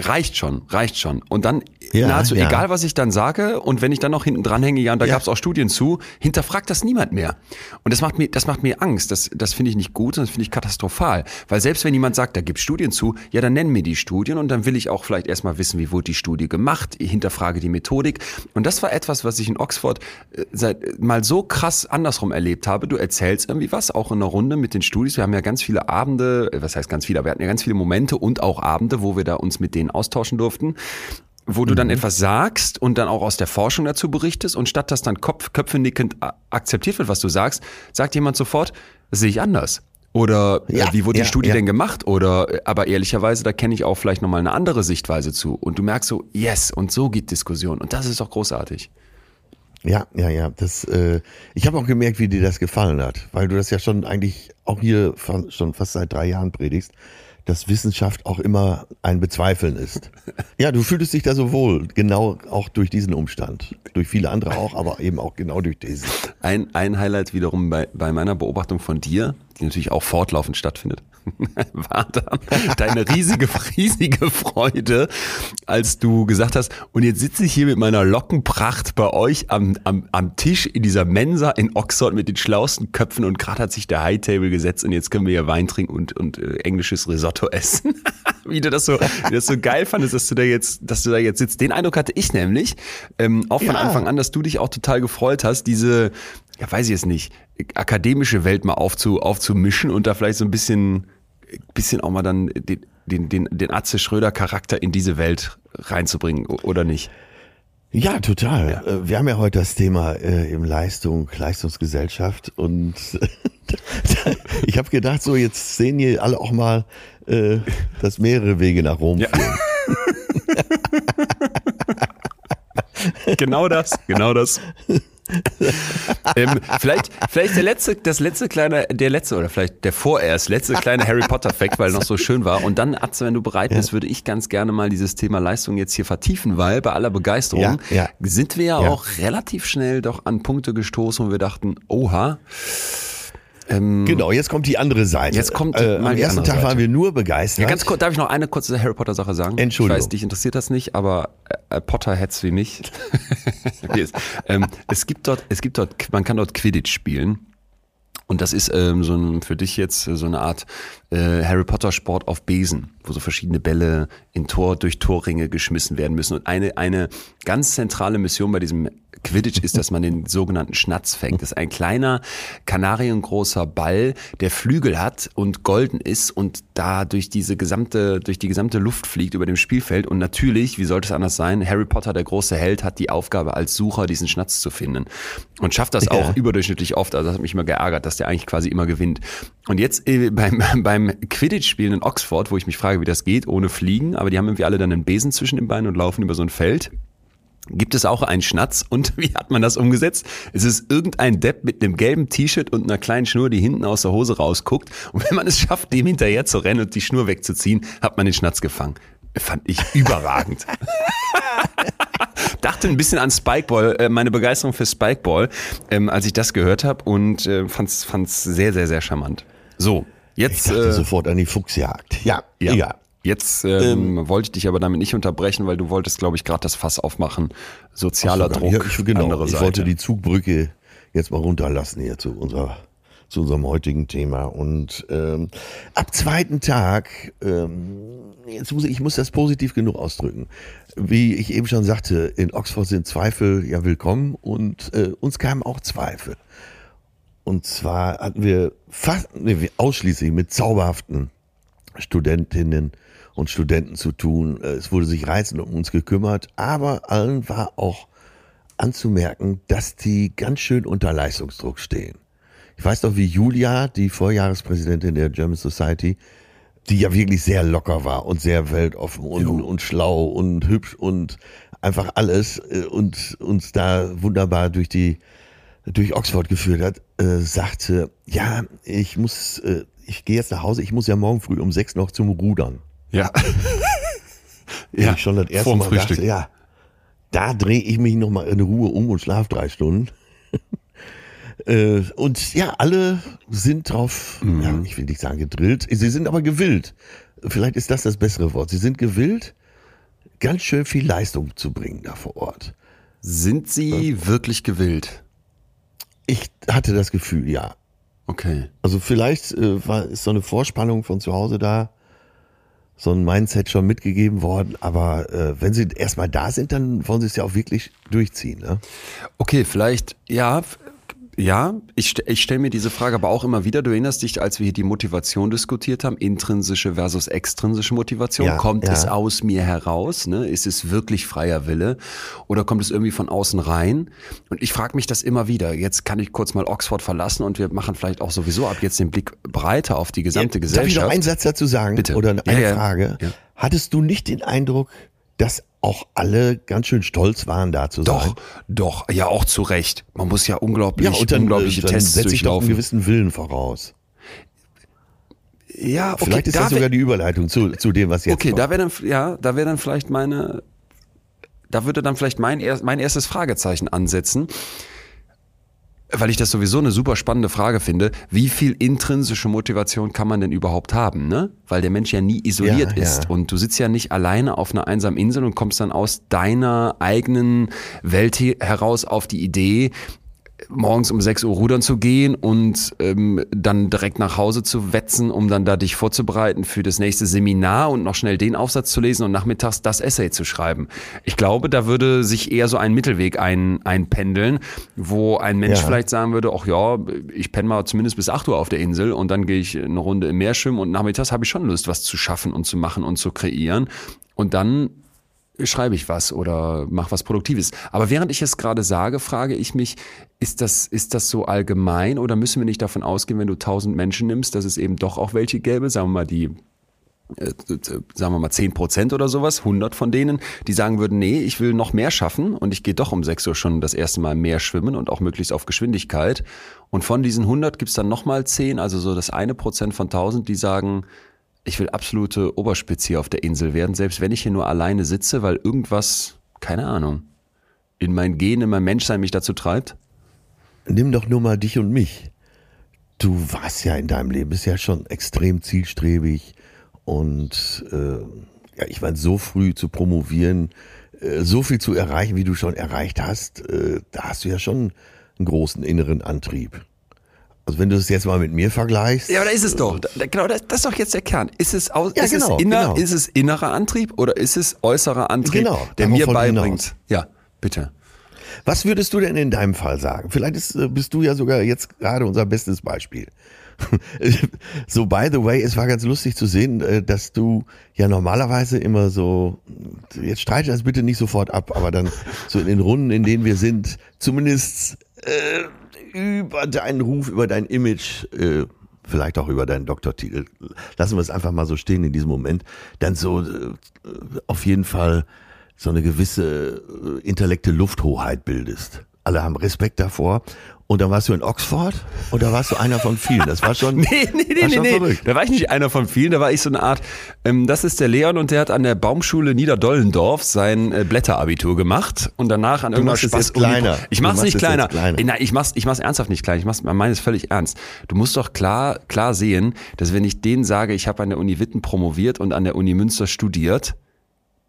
Reicht schon, reicht schon. Und dann Ja, nahezu ja. egal, was ich dann sage, und wenn ich dann noch hinten dranhänge, ja, und da Ja. gab's auch Studien zu, hinterfragt das niemand mehr. Und das macht mir, das macht mir Angst. Das, das finde ich nicht gut, das finde ich katastrophal. Weil selbst wenn jemand sagt, da gibt's Studien zu, ja, dann nennen mir die Studien und dann will ich auch vielleicht erstmal wissen, wie wurde die Studie gemacht, ich hinterfrage die Methodik. Und das war etwas, was ich in Oxford äh, seit, mal so krass andersrum erlebt habe. Du erzählst irgendwie was, auch in einer Runde mit den Studis. Wir haben ja ganz viele Abende, äh, was heißt ganz viele, aber wir hatten ja ganz viele Momente und auch Abende, wo wir da uns mit denen austauschen durften wo du dann etwas sagst und dann auch aus der Forschung dazu berichtest und statt dass dann Kopf, Köpfe nickend akzeptiert wird, was du sagst, sagt jemand sofort, das sehe ich anders. Oder Ja, äh, wie wurde ja, die Studie ja. denn gemacht? Oder äh, aber ehrlicherweise, da kenne ich auch vielleicht nochmal eine andere Sichtweise zu. Und du merkst so, yes, und so geht Diskussion. Und das ist doch großartig. Ja, ja, ja. Das, äh, ich habe auch gemerkt, wie dir das gefallen hat, weil du das ja schon eigentlich auch hier schon fast seit drei Jahren predigst, dass Wissenschaft auch immer ein Bezweifeln ist. Ja, du fühltest dich da so wohl, genau auch durch diesen Umstand. Durch viele andere auch, aber eben auch genau durch diesen. Ein, ein Highlight wiederum bei, bei meiner Beobachtung von dir, die natürlich auch fortlaufend stattfindet, war dann deine riesige, riesige Freude, als du gesagt hast, und jetzt sitze ich hier mit meiner Lockenpracht bei euch am, am, am Tisch in dieser Mensa in Oxford mit den schlausten Köpfen und gerade hat sich der High Table gesetzt und jetzt können wir hier Wein trinken und, und äh, englisches Risotto essen. wie du das so, wie das so geil fandest, dass du da jetzt, dass du da jetzt sitzt. Den Eindruck hatte ich nämlich, ähm, auch von Ja. Anfang an, dass du dich auch total gefreut hast, diese, ja, weiß ich es nicht, akademische Welt mal aufzu, aufzumischen und da vielleicht so ein bisschen, bisschen auch mal dann den, den, den, den Atze Schröder Charakter in diese Welt reinzubringen, oder nicht? Ja, total. Äh, Wir haben ja heute das Thema äh, im Leistung, Leistungsgesellschaft und ich habe gedacht, so jetzt sehen hier alle auch mal, äh, dass mehrere Wege nach Rom führen. Genau das, genau das. Ähm, vielleicht, vielleicht der letzte, das letzte kleine, der letzte oder vielleicht der vorerst letzte kleine Harry Potter Fact, weil er noch so schön war. Und dann, Atze, wenn du bereit bist, würde ich ganz gerne mal dieses Thema Leistung jetzt hier vertiefen, weil bei aller Begeisterung Ja, ja. sind wir ja, Ja. auch relativ schnell doch an Punkte gestoßen, wo wir dachten, oha, Genau, jetzt kommt die andere Seite. Jetzt kommt äh, am ersten Tag waren Seite. wir nur begeistert. Ja, ganz kurz, darf ich noch eine kurze Harry Potter Sache sagen? Entschuldigung. Ich weiß, dich interessiert das nicht, aber äh, Potterheads wie mich. Wie es- ähm, es gibt dort, es gibt dort, man kann dort Quidditch spielen. Und das ist ähm, so ein, für dich jetzt so eine Art äh, Harry Potter Sport auf Besen, wo so verschiedene Bälle in Tor durch Torringe geschmissen werden müssen. Und eine eine ganz zentrale Mission bei diesem Quidditch ist, dass man den sogenannten Schnatz fängt. Das ist ein kleiner kanariengroßer Ball, der Flügel hat und golden ist und da durch diese gesamte durch die gesamte Luft fliegt über dem Spielfeld. Und natürlich, wie sollte es anders sein? Harry Potter, der große Held, hat die Aufgabe als Sucher diesen Schnatz zu finden und schafft das auch überdurchschnittlich oft. Also das hat mich immer geärgert, dass der eigentlich quasi immer gewinnt. Und jetzt äh, beim, beim Quidditch-Spielen in Oxford, wo ich mich frage, wie das geht, ohne Fliegen, aber die haben irgendwie alle dann einen Besen zwischen den Beinen und laufen über so ein Feld. Gibt es auch einen Schnatz und wie hat man das umgesetzt? Es ist irgendein Depp mit einem gelben T-Shirt und einer kleinen Schnur, die hinten aus der Hose rausguckt. Und wenn man es schafft, dem hinterher zu rennen und die Schnur wegzuziehen, hat man den Schnatz gefangen. Fand ich überragend. Dachte ein bisschen an Spikeball, äh, meine Begeisterung für Spikeball, ähm, als ich das gehört habe und äh, fand's, fand's sehr, sehr, sehr charmant. So, ich jetzt. dachte äh, sofort an die Fuchsjagd. Ja, ja. egal. Jetzt ähm, wollte ich dich aber damit nicht unterbrechen, weil du wolltest, glaube ich, gerade das Fass aufmachen. Sozialer Druck, Ja, ich, genau, ich wollte die Zugbrücke jetzt mal runterlassen hier zu unserer zu unserem heutigen Thema. Und ähm, ab zweiten Tag, ähm, jetzt muss ich, ich muss das positiv genug ausdrücken. Wie ich eben schon sagte, in Oxford sind Zweifel ja willkommen und äh, uns kamen auch Zweifel. Und zwar hatten wir fast nee, wir ausschließlich mit zauberhaften Studentinnen und Studenten zu tun. Äh, Es wurde sich reizend um uns gekümmert, aber allen war auch anzumerken, dass die ganz schön unter Leistungsdruck stehen. Ich weiß doch, wie Julia, die Vorjahrespräsidentin der German Society, die ja wirklich sehr locker war und sehr weltoffen und, und schlau und hübsch und einfach alles äh, und uns da wunderbar durch die durch Oxford geführt hat, äh, sagte, ja, ich muss, äh, ich gehe jetzt nach Hause, ich muss ja morgen früh um sechs noch zum Rudern. Ja. Ja, ich schon das erste vorm Mal Frühstück. dachte, ja, da drehe ich mich noch mal in Ruhe um und schlafe drei Stunden. äh, und ja, alle sind drauf, Mhm. ja, ich will nicht sagen gedrillt, sie sind aber gewillt. Vielleicht ist das das bessere Wort. Sie sind gewillt, ganz schön viel Leistung zu bringen da vor Ort. Sind sie wirklich gewillt? Ich hatte das Gefühl, ja. Okay. Also vielleicht äh, war, ist so eine Vorspannung von zu Hause da, so ein Mindset schon mitgegeben worden, aber äh, wenn sie erstmal da sind, dann wollen sie es ja auch wirklich durchziehen. Ne? Okay, vielleicht, ja, ja, ich, ich stelle mir diese Frage aber auch immer wieder. Du erinnerst dich, als wir hier die Motivation diskutiert haben, intrinsische versus extrinsische Motivation. Ja, kommt ja. es aus mir heraus? Ne? Ist es wirklich freier Wille? Oder kommt es irgendwie von außen rein? Und ich frage mich das immer wieder. Jetzt kann ich kurz mal Oxford verlassen und wir machen vielleicht auch sowieso ab jetzt den Blick breiter auf die gesamte Darf ich noch Gesellschaft. einen Satz dazu sagen? Bitte. Oder eine Ja, ja. Frage? Ja. Hattest du nicht den Eindruck, dass auch alle ganz schön stolz waren, da zu sein? Doch, doch, ja auch zu Recht. Man muss ja unglaublich, Ja, und dann, unglaubliche äh, dann Tests setze ich doch einen gewissen Willen voraus. Ja, okay, Vielleicht ist da das sogar die Überleitung zu, zu dem, was jetzt Okay, kommt. da wäre dann, ja, da wäre dann vielleicht meine, da würde dann vielleicht mein, mein erstes Fragezeichen ansetzen. Weil ich das sowieso eine super spannende Frage finde, wie viel intrinsische Motivation kann man denn überhaupt haben, ne? Weil der Mensch ja nie isoliert Ja, ja. ist und du sitzt ja nicht alleine auf einer einsamen Insel und kommst dann aus deiner eigenen Welt he- heraus auf die Idee, morgens um 6 Uhr rudern zu gehen und ähm, dann direkt nach Hause zu wetzen, um dann da dich vorzubereiten für das nächste Seminar und noch schnell den Aufsatz zu lesen und nachmittags das Essay zu schreiben. Ich glaube, da würde sich eher so ein Mittelweg ein, einpendeln, wo ein Mensch Ja. vielleicht sagen würde, ach ja, ich penne mal zumindest bis 8 Uhr auf der Insel und dann gehe ich eine Runde im Meer schwimmen und nachmittags habe ich schon Lust, was zu schaffen und zu machen und zu kreieren. Und dann schreibe ich was oder mach was Produktives. Aber während ich es gerade sage, frage ich mich, ist das, ist das so allgemein oder müssen wir nicht davon ausgehen, wenn du tausend Menschen nimmst, dass es eben doch auch welche gäbe, sagen wir mal die äh, sagen wir mal 10 Prozent oder sowas, 100 von denen, die sagen würden, nee, ich will noch mehr schaffen und ich gehe doch um 6 Uhr schon das erste Mal mehr schwimmen und auch möglichst auf Geschwindigkeit. Und von diesen 100 gibt's dann nochmal 10, also so das eine Prozent von 1000, die sagen, ich will absolute Oberspitze hier auf der Insel werden, selbst wenn ich hier nur alleine sitze, weil irgendwas, keine Ahnung, in mein Gen, in mein Menschsein mich dazu treibt. Nimm doch nur mal dich und mich. Du warst ja in deinem Leben, bist ja schon extrem zielstrebig und äh, ja, ich meine, so früh zu promovieren, äh, so viel zu erreichen, wie du schon erreicht hast, äh, da hast du ja schon einen großen inneren Antrieb. Also wenn du es jetzt mal mit mir vergleichst, Ja, aber da ist es doch. Da, genau, das, das ist doch jetzt der Kern. Ist es, aus, Ja, ist, genau, es inner, genau. ist es innerer Antrieb oder ist es äußerer Antrieb, Genau, der mir beibringt? hinaus. Ja, bitte. Was würdest du denn in deinem Fall sagen? Vielleicht ist, äh, bist du ja sogar jetzt gerade unser bestes Beispiel. so, by the way, es war ganz lustig zu sehen, äh, dass du ja normalerweise immer so, jetzt streite das bitte nicht sofort ab, aber dann so in den Runden, in denen wir sind, zumindest äh, über deinen Ruf, über dein Image, äh, vielleicht auch über deinen Doktortitel, lassen wir es einfach mal so stehen in diesem Moment, dann so äh, auf jeden Fall so eine gewisse äh, intellekte Lufthoheit bildest. Alle haben Respekt davor. Und dann warst du in Oxford und da warst du einer von vielen. Das war schon, Nee, nee, nee, nee, nee. verrückt. Da war ich nicht einer von vielen, da war ich so eine Art, ähm, das ist der Leon und der hat an der Baumschule Niederdollendorf sein äh, Blätterabitur gemacht und danach an es Spaß jetzt kleiner. Ich mach's nicht kleiner. kleiner. Nein, ich mach's, ich mach's ernsthaft nicht klein. Ich mach's, meine es völlig ernst. Du musst doch klar, klar sehen, dass wenn ich denen sage, ich habe an der Uni Witten promoviert und an der Uni Münster studiert,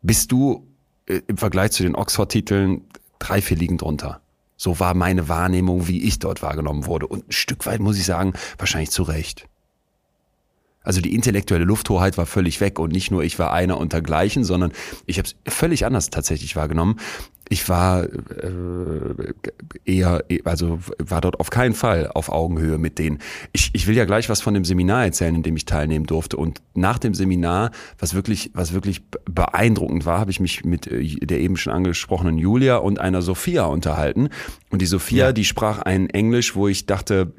bist du äh, im Vergleich zu den Oxford-Titeln drei, vier liegen drunter. So war meine Wahrnehmung, wie ich dort wahrgenommen wurde. Und ein Stück weit muss ich sagen, wahrscheinlich zu Recht. Also die intellektuelle Lufthoheit war völlig weg und nicht nur ich war einer untergleichen, sondern ich habe es völlig anders tatsächlich wahrgenommen. Ich war äh, eher, also war dort auf keinen Fall auf Augenhöhe mit denen. Ich, ich will ja gleich was von dem Seminar erzählen, in dem ich teilnehmen durfte. Und nach dem Seminar, was wirklich, was wirklich beeindruckend war, habe ich mich mit äh, der eben schon angesprochenen Julia und einer Sophia unterhalten. Und die Sophia, die sprach ein Englisch, wo ich dachte,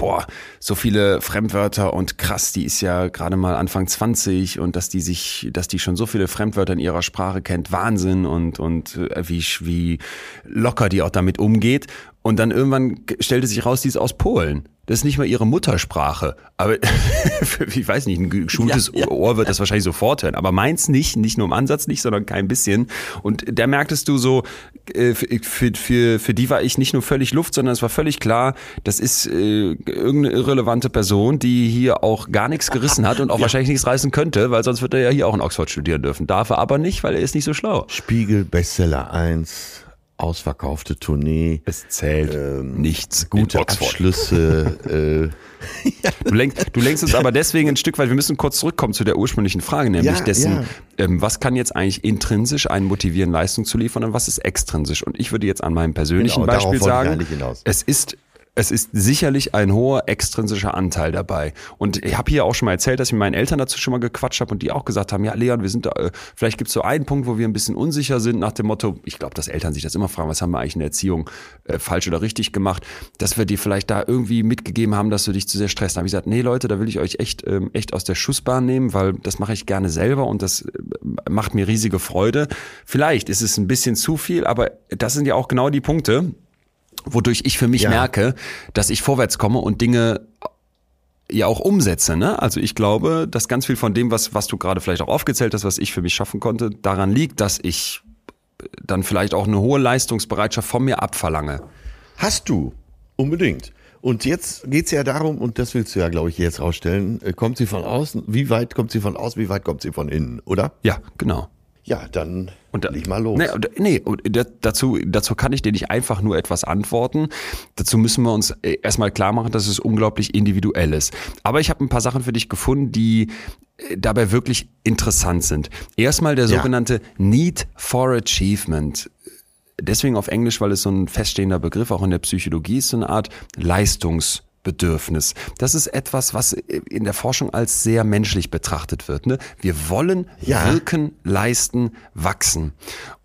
boah, so viele Fremdwörter und krass, die ist ja gerade mal Anfang 20 und dass die sich, dass die schon so viele Fremdwörter in ihrer Sprache kennt, Wahnsinn und, und äh, wie, wie locker die auch damit umgeht. Und dann irgendwann stellte sich raus, die ist aus Polen. Das ist nicht mal ihre Muttersprache. Aber ich weiß nicht, ein geschultes Ja, ja. Ohr wird das wahrscheinlich sofort hören. Aber meins nicht, nicht nur im Ansatz nicht, sondern kein bisschen. Und da merktest du so, äh, für, für, für, die war ich nicht nur völlig Luft, sondern es war völlig klar, das ist äh, irgendeine irrelevante Person, die hier auch gar nichts gerissen hat und auch wahrscheinlich nichts reißen könnte, weil sonst wird er ja hier auch in Oxford studieren dürfen. Darf er aber nicht, weil er ist nicht so schlau. Spiegel, Bestseller 1, ausverkaufte Tournee, Es zählt Ähm, nichts. gute. Abschlüsse. äh, Du lenkst, du lenkst uns aber deswegen ein Stück weit, wir müssen kurz zurückkommen zu der ursprünglichen Frage, nämlich Ja, dessen, ja. ähm, was kann jetzt eigentlich intrinsisch einen motivieren, Leistung zu liefern und was ist extrinsisch? Und ich würde jetzt an meinem persönlichen Genau, Beispiel sagen, es ist es ist sicherlich ein hoher extrinsischer Anteil dabei. Und ich habe hier auch schon mal erzählt, dass ich mit meinen Eltern dazu schon mal gequatscht habe und die auch gesagt haben, ja Leon, wir sind da, äh, vielleicht gibt es so einen Punkt, wo wir ein bisschen unsicher sind nach dem Motto, ich glaube, dass Eltern sich das immer fragen, was haben wir eigentlich in der Erziehung äh, falsch oder richtig gemacht, dass wir dir vielleicht da irgendwie mitgegeben haben, dass du dich zu sehr stresst. Da habe ich gesagt, nee Leute, da will ich euch echt, ähm, echt aus der Schussbahn nehmen, weil das mache ich gerne selber und das äh, macht mir riesige Freude. Vielleicht ist es ein bisschen zu viel, aber das sind ja auch genau die Punkte, wodurch ich für mich Ja. merke, dass ich vorwärts komme und Dinge ja auch umsetze. Ne? Also ich glaube, dass ganz viel von dem, was, was du gerade vielleicht auch aufgezählt hast, was ich für mich schaffen konnte, daran liegt, dass ich dann vielleicht auch eine hohe Leistungsbereitschaft von mir abverlange. Hast du Unbedingt. Und jetzt geht's ja darum, und das willst du ja, glaube ich, jetzt rausstellen, äh, kommt sie von außen, wie weit kommt sie von außen, wie weit kommt sie von innen, oder? Ja, genau. Ja, dann Und da, leg mal los. Nee, nee dazu, dazu kann ich dir nicht einfach nur etwas antworten. Dazu müssen wir uns äh, erstmal klar machen, dass es unglaublich individuell ist. Aber ich habe ein paar Sachen für dich gefunden, die äh, dabei wirklich interessant sind. Erstmal der Ja. sogenannte Need for Achievement. Deswegen auf Englisch, weil es so ein feststehender Begriff auch in der Psychologie ist, so eine Art Leistungsbedürfnis. Das ist etwas, was in der Forschung als sehr menschlich betrachtet wird. Ne? Wir wollen Ja. wirken, leisten, wachsen.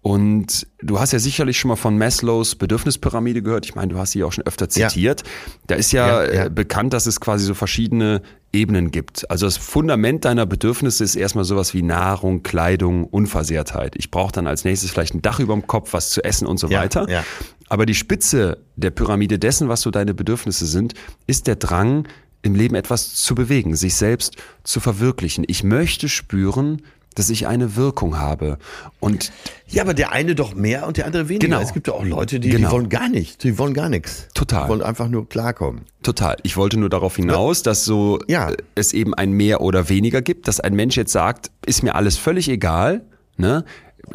Und du hast ja sicherlich schon mal von Maslows Bedürfnispyramide gehört. Ich meine, du hast sie auch schon öfter Ja. zitiert. Da ist ja, Ja, ja. Äh, bekannt, dass es quasi so verschiedene Ebenen gibt. Also das Fundament deiner Bedürfnisse ist erstmal sowas wie Nahrung, Kleidung, Unversehrtheit. Ich brauche dann als nächstes vielleicht ein Dach über dem Kopf, was zu essen und so Ja, weiter. ja. Aber die Spitze der Pyramide dessen, was so deine Bedürfnisse sind, ist der Drang, im Leben etwas zu bewegen, sich selbst zu verwirklichen. Ich möchte spüren, dass ich eine Wirkung habe. Und Ja, aber der eine doch mehr und der andere weniger. Genau. Es gibt ja auch Leute, die, Genau. die wollen gar nicht, die wollen gar nichts. Total. Die wollen einfach nur klarkommen. Total. Ich wollte nur darauf hinaus, dass so Ja. äh, es eben ein mehr oder weniger gibt, dass ein Mensch jetzt sagt, ist mir alles völlig egal, ne?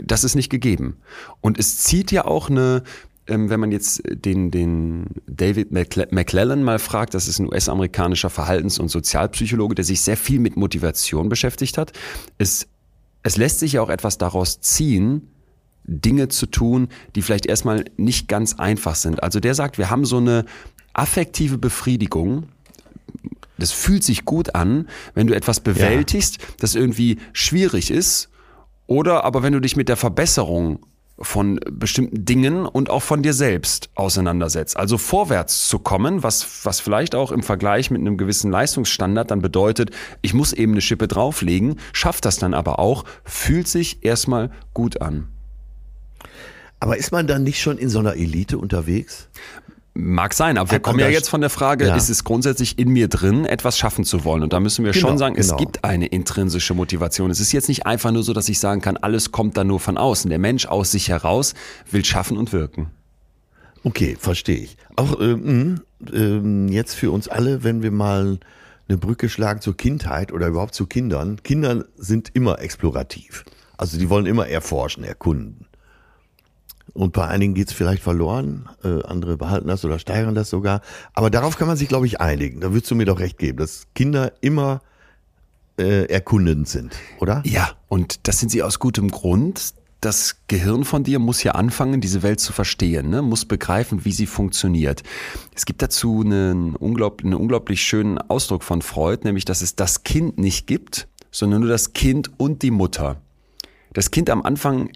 Das ist nicht gegeben. Und es zieht ja auch eine ähm, wenn man jetzt den, den David McCle- McClellan mal fragt, das ist ein US-amerikanischer Verhaltens- und Sozialpsychologe, der sich sehr viel mit Motivation beschäftigt hat. Es, es lässt sich ja auch etwas daraus ziehen, Dinge zu tun, die vielleicht erstmal nicht ganz einfach sind. Also der sagt, wir haben so eine affektive Befriedigung. Das fühlt sich gut an, wenn du etwas bewältigst, das irgendwie schwierig ist. Oder aber wenn du dich mit der Verbesserung von bestimmten Dingen und auch von dir selbst auseinandersetzt. Also vorwärts zu kommen, was, was vielleicht auch im Vergleich mit einem gewissen Leistungsstandard dann bedeutet, ich muss eben eine Schippe drauflegen, schafft das dann aber auch, fühlt sich erstmal gut an. Aber ist man dann nicht schon in so einer Elite unterwegs? Mag sein, aber wir kommen ja da- jetzt von der Frage, Ja. ist es grundsätzlich in mir drin, etwas schaffen zu wollen? Und da müssen wir Genau, schon sagen, es genau. gibt eine intrinsische Motivation. Es ist jetzt nicht einfach nur so, dass ich sagen kann, alles kommt dann nur von außen. Der Mensch aus sich heraus will schaffen und wirken. Okay, verstehe ich. Auch ähm, ähm, jetzt für uns alle, wenn wir mal eine Brücke schlagen zur Kindheit oder überhaupt zu Kindern. Kinder sind immer explorativ. Also die wollen immer erforschen, erkunden. Und bei einigen geht's vielleicht verloren, äh, andere behalten das oder steigern das sogar. Aber darauf kann man sich, glaube ich, einigen. Da würdest du mir doch recht geben, dass Kinder immer äh, erkundend sind, oder? Ja, und das sind sie aus gutem Grund. Das Gehirn von dir muss ja anfangen, diese Welt zu verstehen, ne? muss begreifen, wie sie funktioniert. Es gibt dazu einen, unglaublich, einen unglaublich schönen Ausdruck von Freud, nämlich, dass es das Kind nicht gibt, sondern nur das Kind und die Mutter. Das Kind am Anfang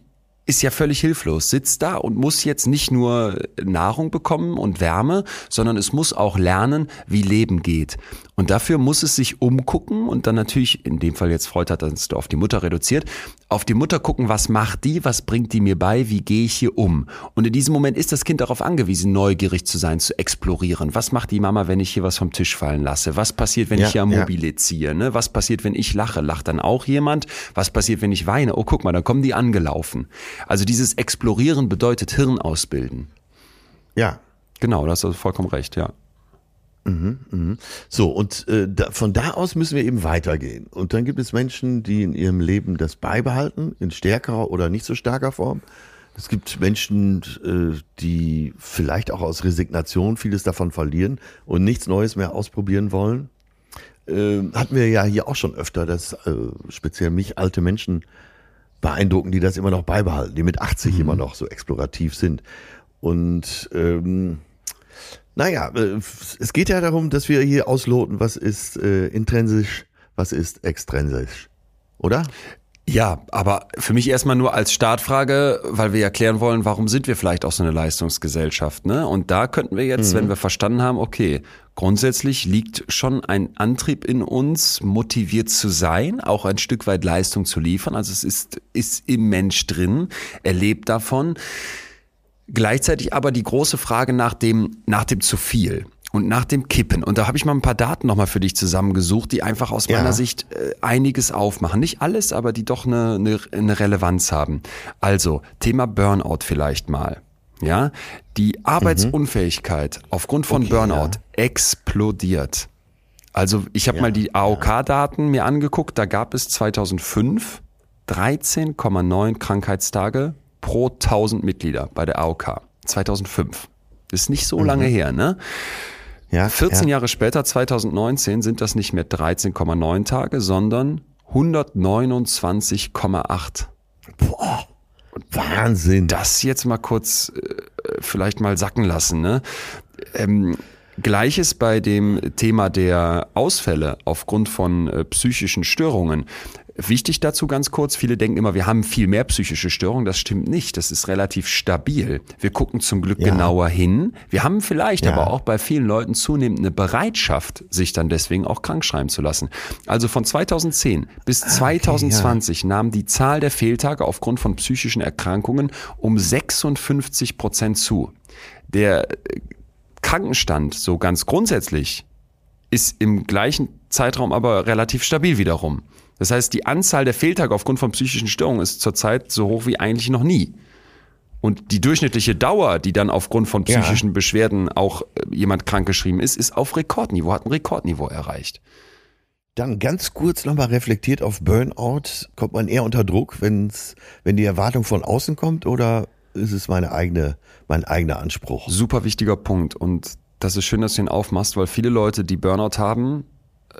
ist ja völlig hilflos, sitzt da und muss jetzt nicht nur Nahrung bekommen und Wärme, sondern es muss auch lernen, wie Leben geht. Und dafür muss es sich umgucken und dann natürlich, in dem Fall jetzt Freud hat das auf die Mutter reduziert, auf die Mutter gucken, was macht die, was bringt die mir bei, wie gehe ich hier um. Und in diesem Moment ist das Kind darauf angewiesen, neugierig zu sein, zu explorieren. Was macht die Mama, wenn ich hier was vom Tisch fallen lasse? Was passiert, wenn Ja, ich hier am ja. Mobile ziehe? Ne? Was passiert, wenn ich lache? Lacht dann auch jemand? Was passiert, wenn ich weine? Oh, guck mal, dann kommen die angelaufen. Also dieses Explorieren bedeutet Hirn ausbilden. Ja. Genau, da hast du vollkommen recht, ja. So, und äh, da, von da aus müssen wir eben weitergehen. Und dann gibt es Menschen, die in ihrem Leben das beibehalten, in stärkerer oder nicht so starker Form. Es gibt Menschen, äh, die vielleicht auch aus Resignation vieles davon verlieren und nichts Neues mehr ausprobieren wollen. Äh, hatten wir ja hier auch schon öfter, dass äh, speziell mich alte Menschen beeindrucken, die das immer noch beibehalten, die mit 80 immer noch so explorativ sind. Und ähm, naja, äh, es geht ja darum, dass wir hier ausloten, was ist äh, intrinsisch, was ist extrinsisch. Oder? Ja, aber für mich erstmal nur als Startfrage, weil wir ja klären wollen, warum sind wir vielleicht auch so eine Leistungsgesellschaft, ne? Und da könnten wir jetzt, wenn wir verstanden haben, okay, grundsätzlich liegt schon ein Antrieb in uns, motiviert zu sein, auch ein Stück weit Leistung zu liefern. Also es ist, ist im Mensch drin, er lebt davon. Gleichzeitig aber die große Frage nach dem, nach dem zu viel und nach dem Kippen. Und da habe ich mal ein paar Daten nochmal für dich zusammengesucht, die einfach aus Ja. meiner Sicht äh, einiges aufmachen. Nicht alles, aber die doch eine, eine, eine Relevanz haben. Also, Thema Burnout vielleicht mal. ja, die Arbeitsunfähigkeit aufgrund von Okay, Burnout explodiert. Also ich habe mal die AOK-Daten mir angeguckt, da gab es 2005 13,9 Krankheitstage pro 1000 Mitglieder bei der AOK. 2005. Das ist nicht so lange her, ne? Ja, 14 ja. Jahre später, 2019, sind das nicht mehr 13,9 Tage, sondern 129,8. Wahnsinn. Das jetzt mal kurz äh, vielleicht mal sacken lassen. Ne? Ähm, Gleiches bei dem Thema der Ausfälle aufgrund von äh, psychischen Störungen. Wichtig dazu ganz kurz, viele denken immer, wir haben viel mehr psychische Störungen. Das stimmt nicht. Das ist relativ stabil. Wir gucken zum Glück Ja. genauer hin. Wir haben vielleicht Ja. aber auch bei vielen Leuten zunehmend eine Bereitschaft, sich dann deswegen auch krank schreiben zu lassen. Also von 2010 bis 2020 nahm die Zahl der Fehltage aufgrund von psychischen Erkrankungen um 56 Prozent zu. Der äh, Krankenstand, so ganz grundsätzlich, ist im gleichen Zeitraum aber relativ stabil wiederum. Das heißt, die Anzahl der Fehltage aufgrund von psychischen Störungen ist zurzeit so hoch wie eigentlich noch nie. Und die durchschnittliche Dauer, die dann aufgrund von Ja. psychischen Beschwerden auch äh, jemand krankgeschrieben ist, ist auf Rekordniveau, hat ein Rekordniveau erreicht. Dann ganz kurz nochmal reflektiert auf Burnout. Kommt man eher unter Druck, wenn's, wenn die Erwartung von außen kommt oder ist es meine eigene, mein eigener Anspruch? Super wichtiger Punkt. Und das ist schön, dass du ihn aufmachst, weil viele Leute, die Burnout haben,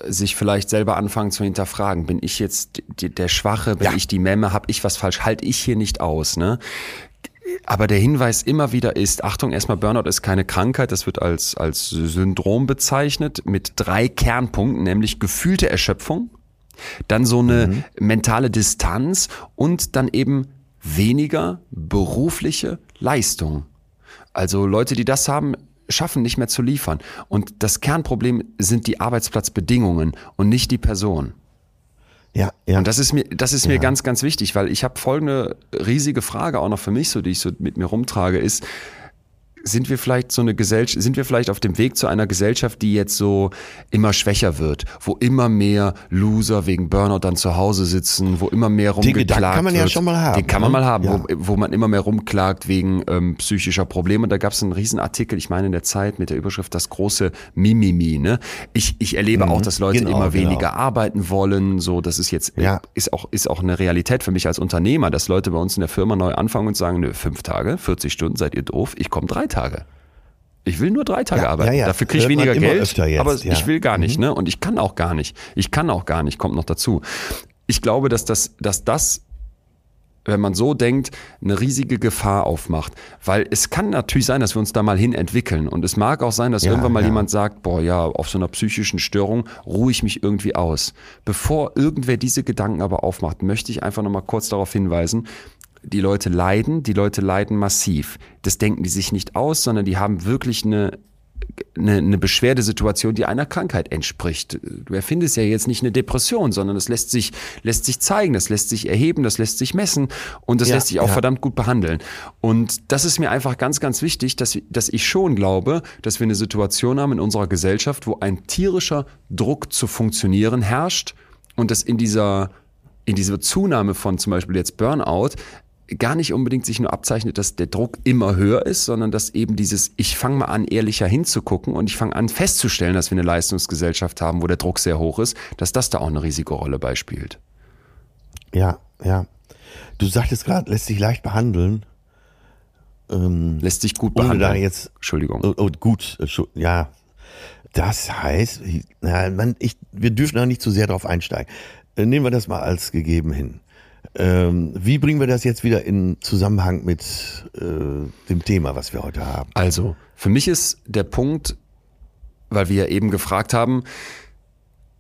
sich vielleicht selber anfangen zu hinterfragen. Bin ich jetzt der Schwache? Bin Ja. ich die Memme? Hab ich was falsch? Halte ich hier nicht aus? Ne? Aber der Hinweis immer wieder ist, Achtung, erstmal Burnout ist keine Krankheit, das wird als, als Syndrom bezeichnet mit drei Kernpunkten, nämlich gefühlte Erschöpfung, dann so eine mentale Distanz und dann eben weniger berufliche Leistung. Also Leute, die das haben, schaffen nicht mehr zu liefern. Und das Kernproblem sind die Arbeitsplatzbedingungen und nicht die Person. Ja, ja. Und das ist mir, das ist mir Ja. ganz, ganz wichtig, weil ich habe folgende riesige Frage auch noch für mich, so die ich so mit mir rumtrage, ist, sind wir vielleicht so eine Gesellschaft, sind wir vielleicht auf dem Weg zu einer Gesellschaft, die jetzt so immer schwächer wird, wo immer mehr Loser wegen Burnout dann zu Hause sitzen, wo immer mehr Den rumgeklagt Gedanken kann man ja wird. schon mal haben, Den kann man ne? mal haben, Ja. wo, wo man immer mehr rumklagt wegen ähm, psychischer Probleme. Und da gab es einen Riesenartikel, ich meine in der Zeit mit der Überschrift das große Mimimi. Ne? Ich, ich erlebe auch, dass Leute Genau, immer genau. weniger arbeiten wollen. So, das ist jetzt Ja. ist auch ist auch eine Realität für mich als Unternehmer, dass Leute bei uns in der Firma neu anfangen und sagen, nö, fünf Tage, 40 Stunden, seid ihr doof? Ich komme drei Tage. Ich will nur drei Tage Ja, arbeiten. ja, ja. Dafür kriege ich weniger Geld, jetzt, aber. Mhm. ich will gar nicht, ne? Und ich kann auch gar nicht. Ich kann auch gar nicht, kommt noch dazu. Ich glaube, dass das, dass das wenn man so denkt, eine riesige Gefahr aufmacht. Weil es kann natürlich sein, dass wir uns da mal hin entwickeln. Und es mag auch sein, dass irgendwann mal jemand sagt, boah, ja, auf so einer psychischen Störung ruhe ich mich irgendwie aus. Bevor irgendwer diese Gedanken aber aufmacht, möchte ich einfach nochmal kurz darauf hinweisen, die Leute leiden, die Leute leiden massiv. Das denken die sich nicht aus, sondern die haben wirklich eine eine, eine Beschwerdesituation, die einer Krankheit entspricht. Du erfindest ja jetzt nicht eine Depression, sondern es lässt sich, lässt sich zeigen, das lässt sich erheben, das lässt sich messen und das Ja, lässt sich auch ja. verdammt gut behandeln. Und das ist mir einfach ganz, ganz wichtig, dass, dass ich schon glaube, dass wir eine Situation haben in unserer Gesellschaft, wo ein tierischer Druck zu funktionieren herrscht und dass in dieser, in dieser Zunahme von zum Beispiel jetzt Burnout gar nicht unbedingt sich nur abzeichnet, dass der Druck immer höher ist, sondern dass eben dieses, ich fange mal an, ehrlicher hinzugucken und ich fange an festzustellen, dass wir eine Leistungsgesellschaft haben, wo der Druck sehr hoch ist, dass das da auch eine riesige Rolle beispielt. Ja, ja. Du sagtest gerade, lässt sich leicht behandeln. Ähm, Lässt sich gut ohne behandeln. da jetzt. Entschuldigung. Oh, oh, gut, äh, ja. Das heißt, na, man, ich, wir dürfen da nicht zu sehr drauf einsteigen. Äh, Nehmen wir das mal als gegeben hin. Ähm, wie bringen wir das jetzt wieder in Zusammenhang mit äh, dem Thema, was wir heute haben? Also, für mich ist der Punkt, weil wir ja eben gefragt haben,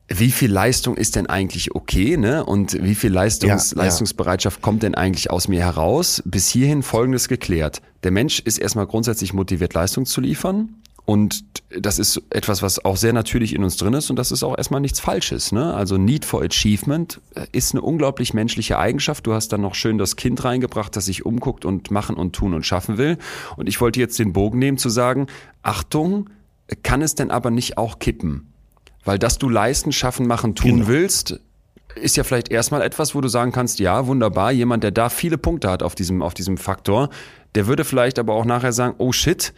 wie viel Leistung ist denn eigentlich okay, ne? Und wie viel Leistungs Ja, ja. Leistungsbereitschaft kommt denn eigentlich aus mir heraus? Bis hierhin Folgendes geklärt. Der Mensch ist erstmal grundsätzlich motiviert, Leistung zu liefern. Und das ist etwas, was auch sehr natürlich in uns drin ist und das ist auch erstmal nichts Falsches. Ne? Also Need for Achievement äh, ist eine unglaublich menschliche Eigenschaft. Du hast dann noch schön das Kind reingebracht, das sich umguckt und machen und tun und schaffen will. Und ich wollte jetzt den Bogen nehmen zu sagen, Achtung, kann es denn aber nicht auch kippen? Weil dass du leisten, schaffen, machen, tun Genau. willst, ist ja vielleicht erstmal etwas, wo du sagen kannst, ja, wunderbar, jemand, der da viele Punkte hat auf diesem, auf diesem Faktor, Der würde vielleicht aber auch nachher sagen, oh shit,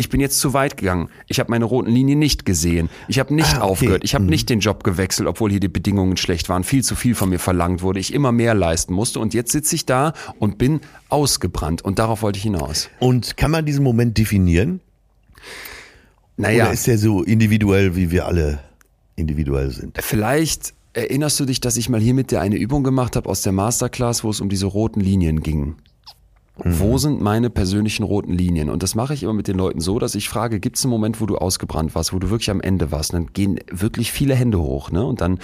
ich bin jetzt zu weit gegangen. Ich habe meine roten Linien nicht gesehen. Ich habe nicht Ah, okay. aufgehört. Ich habe nicht den Job gewechselt, obwohl hier die Bedingungen schlecht waren. Viel zu viel von mir verlangt wurde. Ich immer mehr leisten musste. Und jetzt sitze ich da und bin ausgebrannt. Und darauf wollte ich hinaus. Und kann man diesen Moment definieren? Naja, Oder ist der so individuell, wie wir alle individuell sind? vielleicht erinnerst du dich, dass ich mal hier mit dir eine Übung gemacht habe aus der Masterclass, wo es um diese roten Linien ging. Wo sind meine persönlichen roten Linien? Und das mache ich immer mit den Leuten so, dass ich frage, gibt es einen Moment, wo du ausgebrannt warst, wo du wirklich am Ende warst? Und dann gehen wirklich viele Hände hoch. Ne? Und dann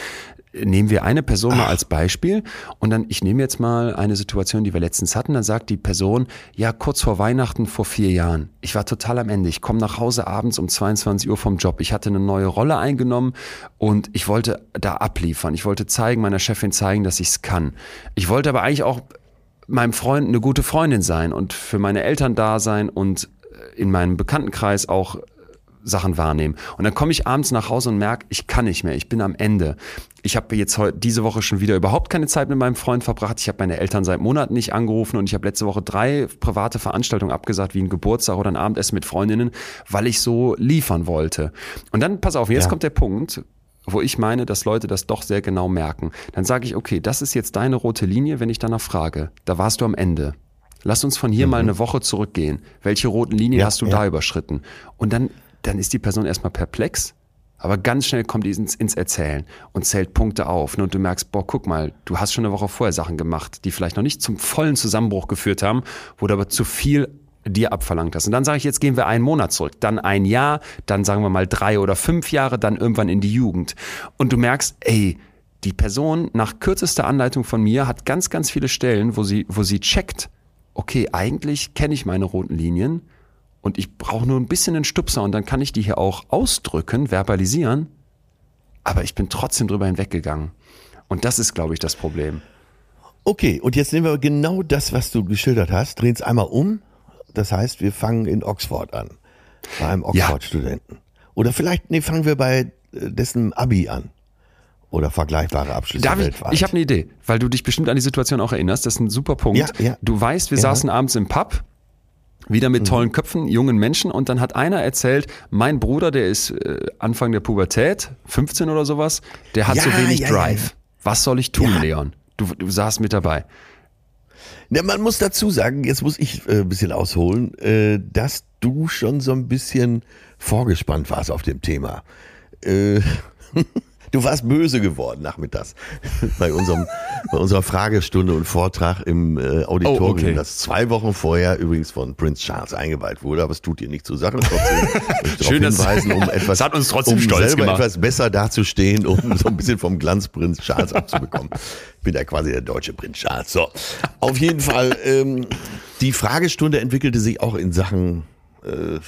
nehmen wir eine Person mal als Beispiel und dann, ich nehme jetzt mal eine Situation, die wir letztens hatten, dann sagt die Person, ja, kurz vor Weihnachten vor vier Jahren, ich war total am Ende, ich komme nach Hause abends um 22 Uhr vom Job, ich hatte eine neue Rolle eingenommen und ich wollte da abliefern, ich wollte zeigen, meiner Chefin zeigen, dass ich es kann. Ich wollte aber eigentlich auch meinem Freund eine gute Freundin sein und für meine Eltern da sein und äh, in meinem Bekanntenkreis auch äh, Sachen wahrnehmen. Und dann komme ich abends nach Hause und merke, ich kann nicht mehr, ich bin am Ende. Ich habe jetzt heute diese Woche schon wieder überhaupt keine Zeit mit meinem Freund verbracht. Ich habe meine Eltern seit Monaten nicht angerufen und ich habe letzte Woche drei private Veranstaltungen abgesagt, wie ein Geburtstag oder ein Abendessen mit Freundinnen, weil ich so liefern wollte. Und dann, pass auf, jetzt Ja. kommt der Punkt, wo ich meine, dass Leute das doch sehr genau merken. Dann sage ich, okay, das ist jetzt deine rote Linie, wenn ich danach frage. Da warst du am Ende. Lass uns von hier mal eine Woche zurückgehen. Welche roten Linien Ja, hast du ja. da überschritten? Und dann, dann ist die Person erstmal perplex, aber ganz schnell kommt die ins, ins Erzählen und zählt Punkte auf. ne? Und du merkst, boah, guck mal, du hast schon eine Woche vorher Sachen gemacht, die vielleicht noch nicht zum vollen Zusammenbruch geführt haben, wo du aber zu viel dir abverlangt hast. Und dann sage ich, jetzt gehen wir einen Monat zurück, dann ein Jahr, dann sagen wir mal drei oder fünf Jahre, dann irgendwann in die Jugend. Und du merkst, ey, die Person nach kürzester Anleitung von mir hat ganz, ganz viele Stellen, wo sie, wo sie checkt, okay, eigentlich kenne ich meine roten Linien und ich brauche nur ein bisschen einen Stupser und dann kann ich die hier auch ausdrücken, verbalisieren, aber ich bin trotzdem drüber hinweggegangen. Und das ist, glaube ich, das Problem. Okay, und jetzt nehmen wir genau das, was du geschildert hast, drehen es einmal um. Das heißt, wir fangen in Oxford an. Bei einem Ja. Oxford-Studenten. Oder vielleicht, nee, fangen wir bei äh, dessen Abi an. Oder vergleichbare Abschlüsse Darf ich, weltweit. ich habe eine Idee, weil du dich bestimmt an die Situation auch erinnerst. Das ist ein super Punkt. Ja, ja. Du weißt, wir Ja. saßen abends im Pub, wieder mit tollen Köpfen, jungen Menschen und dann hat einer erzählt, mein Bruder, der ist äh, Anfang der Pubertät, 15 oder sowas, der hat Ja, so wenig ja, ja, Drive. ja. Was soll ich tun, Ja. Leon? Du, du saßt mit dabei. Ja, man muss dazu sagen, jetzt muss ich äh, ein bisschen ausholen, äh, dass du schon so ein bisschen vorgespannt warst auf dem Thema. Äh, du warst böse geworden nachmittags bei unserem bei unserer Fragestunde und Vortrag im äh, Auditorium, Oh, okay. das zwei Wochen vorher übrigens von Prince Charles eingeweiht wurde, aber es tut dir nicht zur Sache. Trotzdem Schön, hinweisen, um etwas, Es hat uns trotzdem um stolz selber gemacht. etwas besser dazustehen, um so ein bisschen vom Glanz Prinz Charles abzubekommen. Ich bin ja quasi der deutsche Prinz Charles. So, auf jeden Fall, ähm, die Fragestunde entwickelte sich auch in Sachen äh,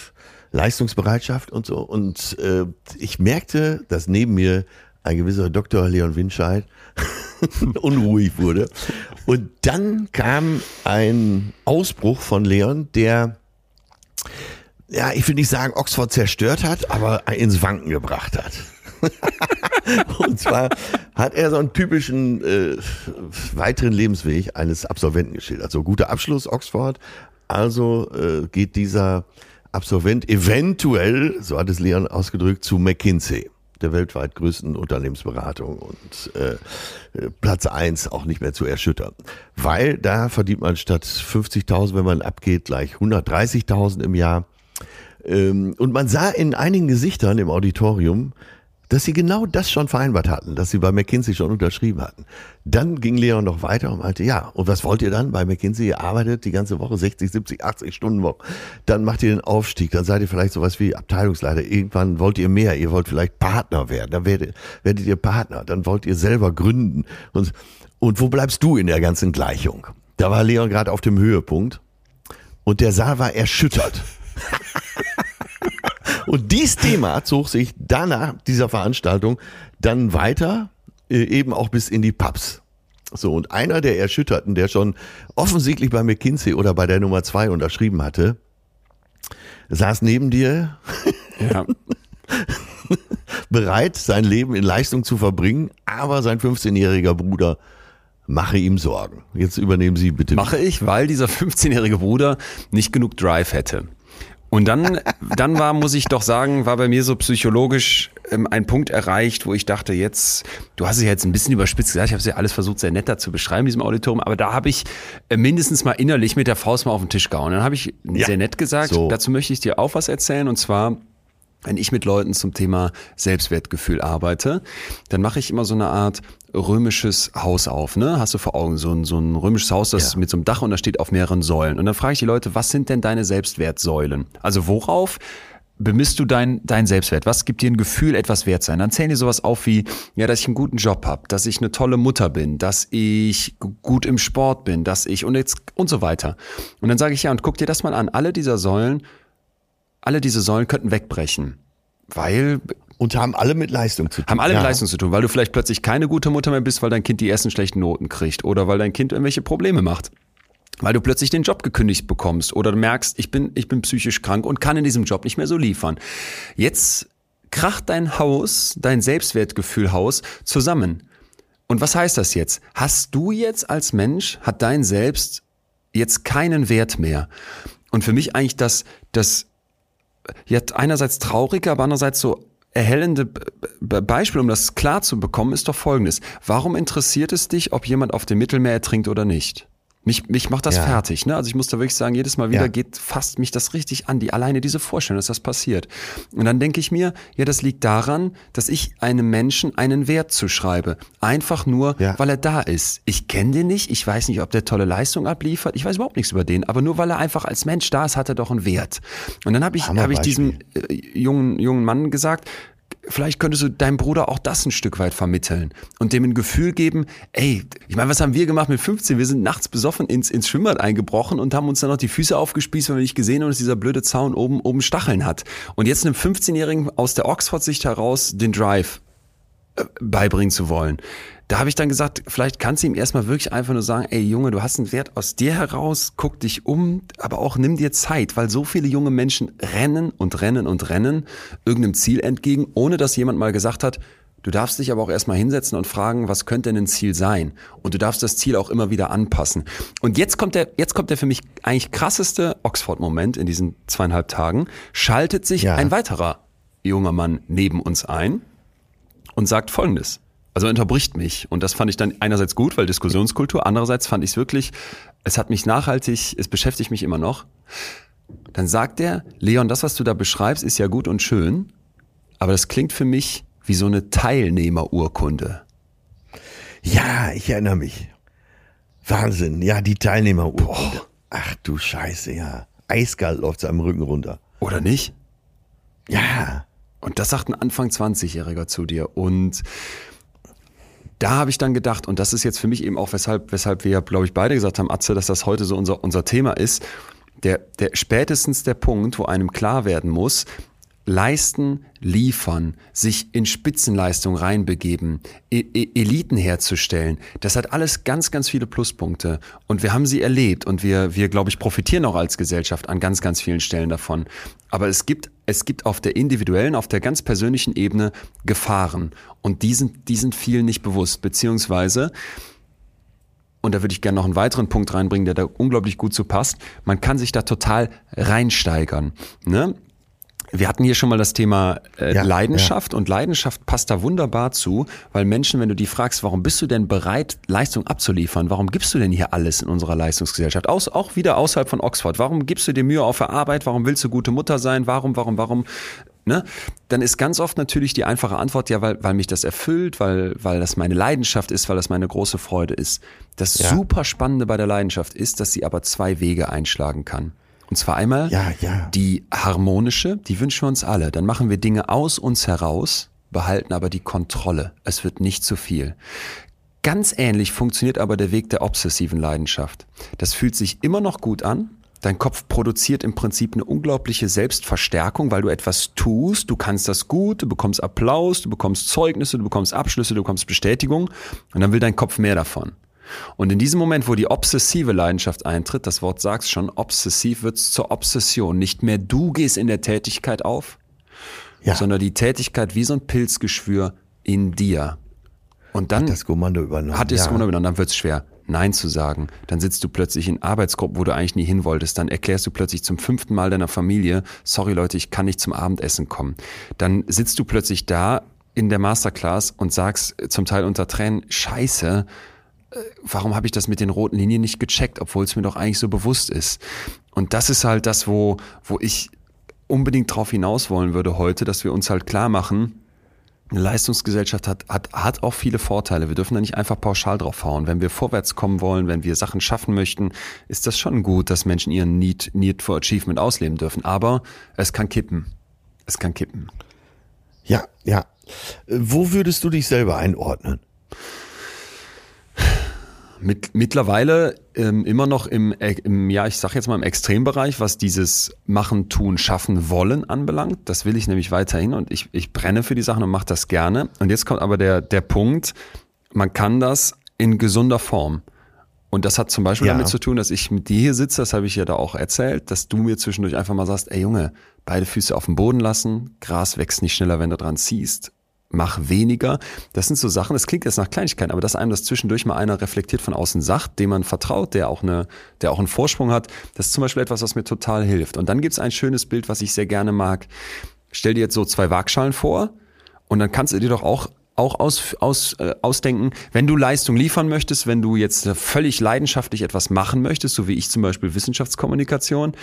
Leistungsbereitschaft und so. Und äh, ich merkte, dass neben mir ein gewisser Dr. Leon Winscheid unruhig wurde. Und dann kam ein Ausbruch von Leon, der ja, ich will nicht sagen, Oxford zerstört hat, aber ins Wanken gebracht hat. Und zwar hat er so einen typischen äh, weiteren Lebensweg eines Absolventen geschildert. So guter Abschluss Oxford. Also äh, geht dieser Absolvent eventuell, so hat es Leon ausgedrückt, zu McKinsey, der weltweit größten Unternehmensberatung und äh, äh, Platz eins auch nicht mehr zu erschüttern. Weil da verdient man statt 50.000, wenn man abgeht, gleich 130.000 im Jahr. Ähm, und man sah in einigen Gesichtern im Auditorium, dass sie genau das schon vereinbart hatten, dass sie bei McKinsey schon unterschrieben hatten. Dann ging Leon noch weiter und meinte, ja, und was wollt ihr dann bei McKinsey? Ihr arbeitet die ganze Woche 60, 70, 80 Stunden Woche. Dann macht ihr den Aufstieg, dann seid ihr vielleicht sowas wie Abteilungsleiter. Irgendwann wollt ihr mehr, ihr wollt vielleicht Partner werden. Dann werdet, werdet ihr Partner, dann wollt ihr selber gründen. Und, und wo bleibst du in der ganzen Gleichung? Da war Leon gerade auf dem Höhepunkt und der Saal war erschüttert. Und dieses Thema zog sich danach dieser Veranstaltung dann weiter, äh, eben auch bis in die Pubs. So, und einer der Erschütterten, der schon offensichtlich bei McKinsey oder bei der Nummer zwei unterschrieben hatte, saß neben dir, Ja. bereit, sein Leben in Leistung zu verbringen, aber sein 15-jähriger Bruder mache ihm Sorgen. Jetzt übernehmen Sie bitte. Mache ich, weil dieser 15-jährige Bruder nicht genug Drive hätte. Und dann, dann war, muss ich doch sagen, war bei mir so psychologisch ähm, ein Punkt erreicht, wo ich dachte, jetzt, du hast es ja jetzt ein bisschen überspitzt gesagt, ich habe es ja alles versucht, sehr netter zu beschreiben, diesem Auditorium, aber da habe ich äh, mindestens mal innerlich mit der Faust mal auf den Tisch gehauen. Dann habe ich Ja, sehr nett gesagt, so. dazu möchte ich dir auch was erzählen, und zwar, wenn ich mit Leuten zum Thema Selbstwertgefühl arbeite, dann mache ich immer so eine Art römisches Haus auf, ne? Hast du vor Augen so ein, so ein römisches Haus, das Ja. mit so einem Dach und das steht auf mehreren Säulen. Und dann frage ich die Leute, was sind denn deine Selbstwertsäulen? Also worauf bemisst du dein, dein Selbstwert? Was gibt dir ein Gefühl, etwas wert sein? Dann zählen die sowas auf wie, ja, dass ich einen guten Job habe, dass ich eine tolle Mutter bin, dass ich gut im Sport bin, dass ich und jetzt und so weiter. Und dann sage ich ja, und guck dir das mal an. Alle dieser Säulen, alle diese Säulen könnten wegbrechen. Weil Und haben alle mit Leistung zu tun. haben alle ja. mit Leistung zu tun, weil du vielleicht plötzlich keine gute Mutter mehr bist, weil dein Kind die ersten schlechten Noten kriegt oder weil dein Kind irgendwelche Probleme macht. Weil du plötzlich den Job gekündigt bekommst oder du merkst, ich bin, ich bin psychisch krank und kann in diesem Job nicht mehr so liefern. Jetzt kracht dein Haus, dein Selbstwertgefühlhaus zusammen. Und was heißt das jetzt? Hast du jetzt als Mensch, hat dein Selbst jetzt keinen Wert mehr? Und für mich eigentlich das, das ja, einerseits traurige, aber andererseits so erhellende Beispiel, um das klar zu bekommen, ist doch folgendes. Warum interessiert es dich, ob jemand auf dem Mittelmeer ertrinkt oder nicht? Mich, mich macht das Ja. fertig, ne? Also ich muss da wirklich sagen, jedes Mal wieder Ja. geht fasst mich das richtig an, die alleine diese Vorstellung, dass das passiert. Und dann denke ich mir, ja, das liegt daran, dass ich einem Menschen einen Wert zuschreibe. Einfach nur, Ja. weil er da ist. Ich kenne den nicht, ich weiß nicht, ob der tolle Leistung abliefert, ich weiß überhaupt nichts über den, aber nur weil er einfach als Mensch da ist, hat er doch einen Wert. Und dann habe ich, hab ich diesem äh, jungen, jungen Mann gesagt, vielleicht könntest du deinem Bruder auch das ein Stück weit vermitteln und dem ein Gefühl geben, ey, ich meine, was haben wir gemacht mit 15? Wir sind nachts besoffen ins, ins Schwimmbad eingebrochen und haben uns dann noch die Füße aufgespießt, weil wir nicht gesehen haben, dass dieser blöde Zaun oben, oben Stacheln hat. Und jetzt einem 15-Jährigen aus der Oxford-Sicht heraus den Drive äh, beibringen zu wollen. Da habe ich dann gesagt, vielleicht kannst du ihm erstmal wirklich einfach nur sagen, ey Junge, du hast einen Wert aus dir heraus, guck dich um, aber auch nimm dir Zeit, weil so viele junge Menschen rennen und rennen und rennen irgendeinem Ziel entgegen, ohne dass jemand mal gesagt hat, du darfst dich aber auch erstmal hinsetzen und fragen, was könnte denn ein Ziel sein? Und du darfst das Ziel auch immer wieder anpassen. Und jetzt kommt der, jetzt kommt der für mich eigentlich krasseste Oxford-Moment in diesen zweieinhalb Tagen, schaltet sich Ja. ein weiterer junger Mann neben uns ein und sagt Folgendes. Also er unterbricht mich. Und das fand ich dann einerseits gut, weil Diskussionskultur, andererseits fand ich es wirklich, es hat mich nachhaltig, es beschäftigt mich immer noch. Dann sagt er, Leon, das, was du da beschreibst, ist ja gut und schön, aber das klingt für mich wie so eine Teilnehmerurkunde. Ja, ich erinnere mich. Wahnsinn. Ja, die Teilnehmerurkunde. Ach du Scheiße, ja. Eiskalt läuft seinem Rücken runter. Oder nicht? Ja. Und das sagt ein Anfang 20-Jähriger zu dir. Und da habe ich dann gedacht, und das ist jetzt für mich eben auch, weshalb, weshalb wir, glaube ich, beide gesagt haben, Atze, dass das heute so unser, unser Thema ist, der, der spätestens der Punkt, wo einem klar werden muss, leisten, liefern, sich in Spitzenleistung reinbegeben, E- E- Eliten herzustellen, das hat alles ganz, ganz viele Pluspunkte. Und wir haben sie erlebt und wir, wir, glaube ich, profitieren auch als Gesellschaft an ganz, ganz vielen Stellen davon. Aber es gibt, es gibt auf der individuellen, auf der ganz persönlichen Ebene Gefahren. Und die sind, die sind vielen nicht bewusst, beziehungsweise, und da würde ich gerne noch einen weiteren Punkt reinbringen, der da unglaublich gut zu passt. Man kann sich da total reinsteigern. Ne? Wir hatten hier schon mal das Thema äh, Ja, Leidenschaft und Leidenschaft passt da wunderbar zu, weil Menschen, wenn du die fragst, warum bist du denn bereit, Leistung abzuliefern, warum gibst du denn hier alles in unserer Leistungsgesellschaft, Aus, auch wieder außerhalb von Oxford, warum gibst du dir Mühe auf der Arbeit, warum willst du gute Mutter sein, warum, warum, warum, ne? Dann ist ganz oft natürlich die einfache Antwort, ja, weil, weil mich das erfüllt, weil, weil das meine Leidenschaft ist, weil das meine große Freude ist. Das Ja. super Spannende bei der Leidenschaft ist, dass sie aber zwei Wege einschlagen kann. Und zwar einmal Ja, ja. die harmonische, die wünschen wir uns alle. Dann machen wir Dinge aus uns heraus, behalten aber die Kontrolle. Es wird nicht zu viel. Ganz ähnlich funktioniert aber der Weg der obsessiven Leidenschaft. Das fühlt sich immer noch gut an. Dein Kopf produziert im Prinzip eine unglaubliche Selbstverstärkung, weil du etwas tust, du kannst das gut, du bekommst Applaus, du bekommst Zeugnisse, du bekommst Abschlüsse, du bekommst Bestätigung und dann will dein Kopf mehr davon. Und in diesem Moment, wo die obsessive Leidenschaft eintritt, das Wort sagt's schon, obsessiv wird's zur Obsession. Nicht mehr du gehst in der Tätigkeit auf, Ja. sondern die Tätigkeit wie so ein Pilzgeschwür in dir. Und dann hat das Kommando übernommen. Hat das ja. Kommando übernommen, dann wird's schwer. Nein zu sagen. Dann sitzt du plötzlich in Arbeitsgruppen, wo du eigentlich nie hin wolltest. Dann erklärst du plötzlich zum fünften Mal deiner Familie, sorry Leute, ich kann nicht zum Abendessen kommen. Dann sitzt du plötzlich da in der Masterclass und sagst zum Teil unter Tränen, scheiße, warum habe ich das mit den roten Linien nicht gecheckt, obwohl es mir doch eigentlich so bewusst ist. Und das ist halt das, wo, wo ich unbedingt drauf hinaus wollen würde heute, dass wir uns halt klar machen, eine Leistungsgesellschaft hat, hat, hat auch viele Vorteile. Wir dürfen da nicht einfach pauschal drauf hauen. Wenn wir vorwärts kommen wollen, wenn wir Sachen schaffen möchten, ist das schon gut, dass Menschen ihren Need, Need for Achievement ausleben dürfen. Aber es kann kippen. Es kann kippen. Ja, ja. Wo würdest du dich selber einordnen? Mit, mittlerweile ähm, immer noch im, äh, im, ja, ich sag jetzt mal im Extrembereich, was dieses Machen, Tun, Schaffen, Wollen anbelangt. Das will ich nämlich weiterhin und ich, ich brenne für die Sachen und mache das gerne. Und jetzt kommt aber der, der Punkt, man kann das in gesunder Form. Und das hat zum Beispiel Ja. damit zu tun, dass ich mit dir hier sitze, das habe ich ja da auch erzählt, dass du mir zwischendurch einfach mal sagst, ey Junge, beide Füße auf dem Boden lassen, Gras wächst nicht schneller, wenn du dran ziehst, mach weniger. Das sind so Sachen, das klingt jetzt nach Kleinigkeiten, aber dass einem das zwischendurch mal einer reflektiert von außen sagt, dem man vertraut, der auch, eine, der auch einen Vorsprung hat, das ist zum Beispiel etwas, was mir total hilft. Und dann gibt's ein schönes Bild, was ich sehr gerne mag. Stell dir jetzt so zwei Waagschalen vor und dann kannst du dir doch auch auch aus, aus, äh, ausdenken, wenn du Leistung liefern möchtest, wenn du jetzt völlig leidenschaftlich etwas machen möchtest, so wie ich zum Beispiel Wissenschaftskommunikation,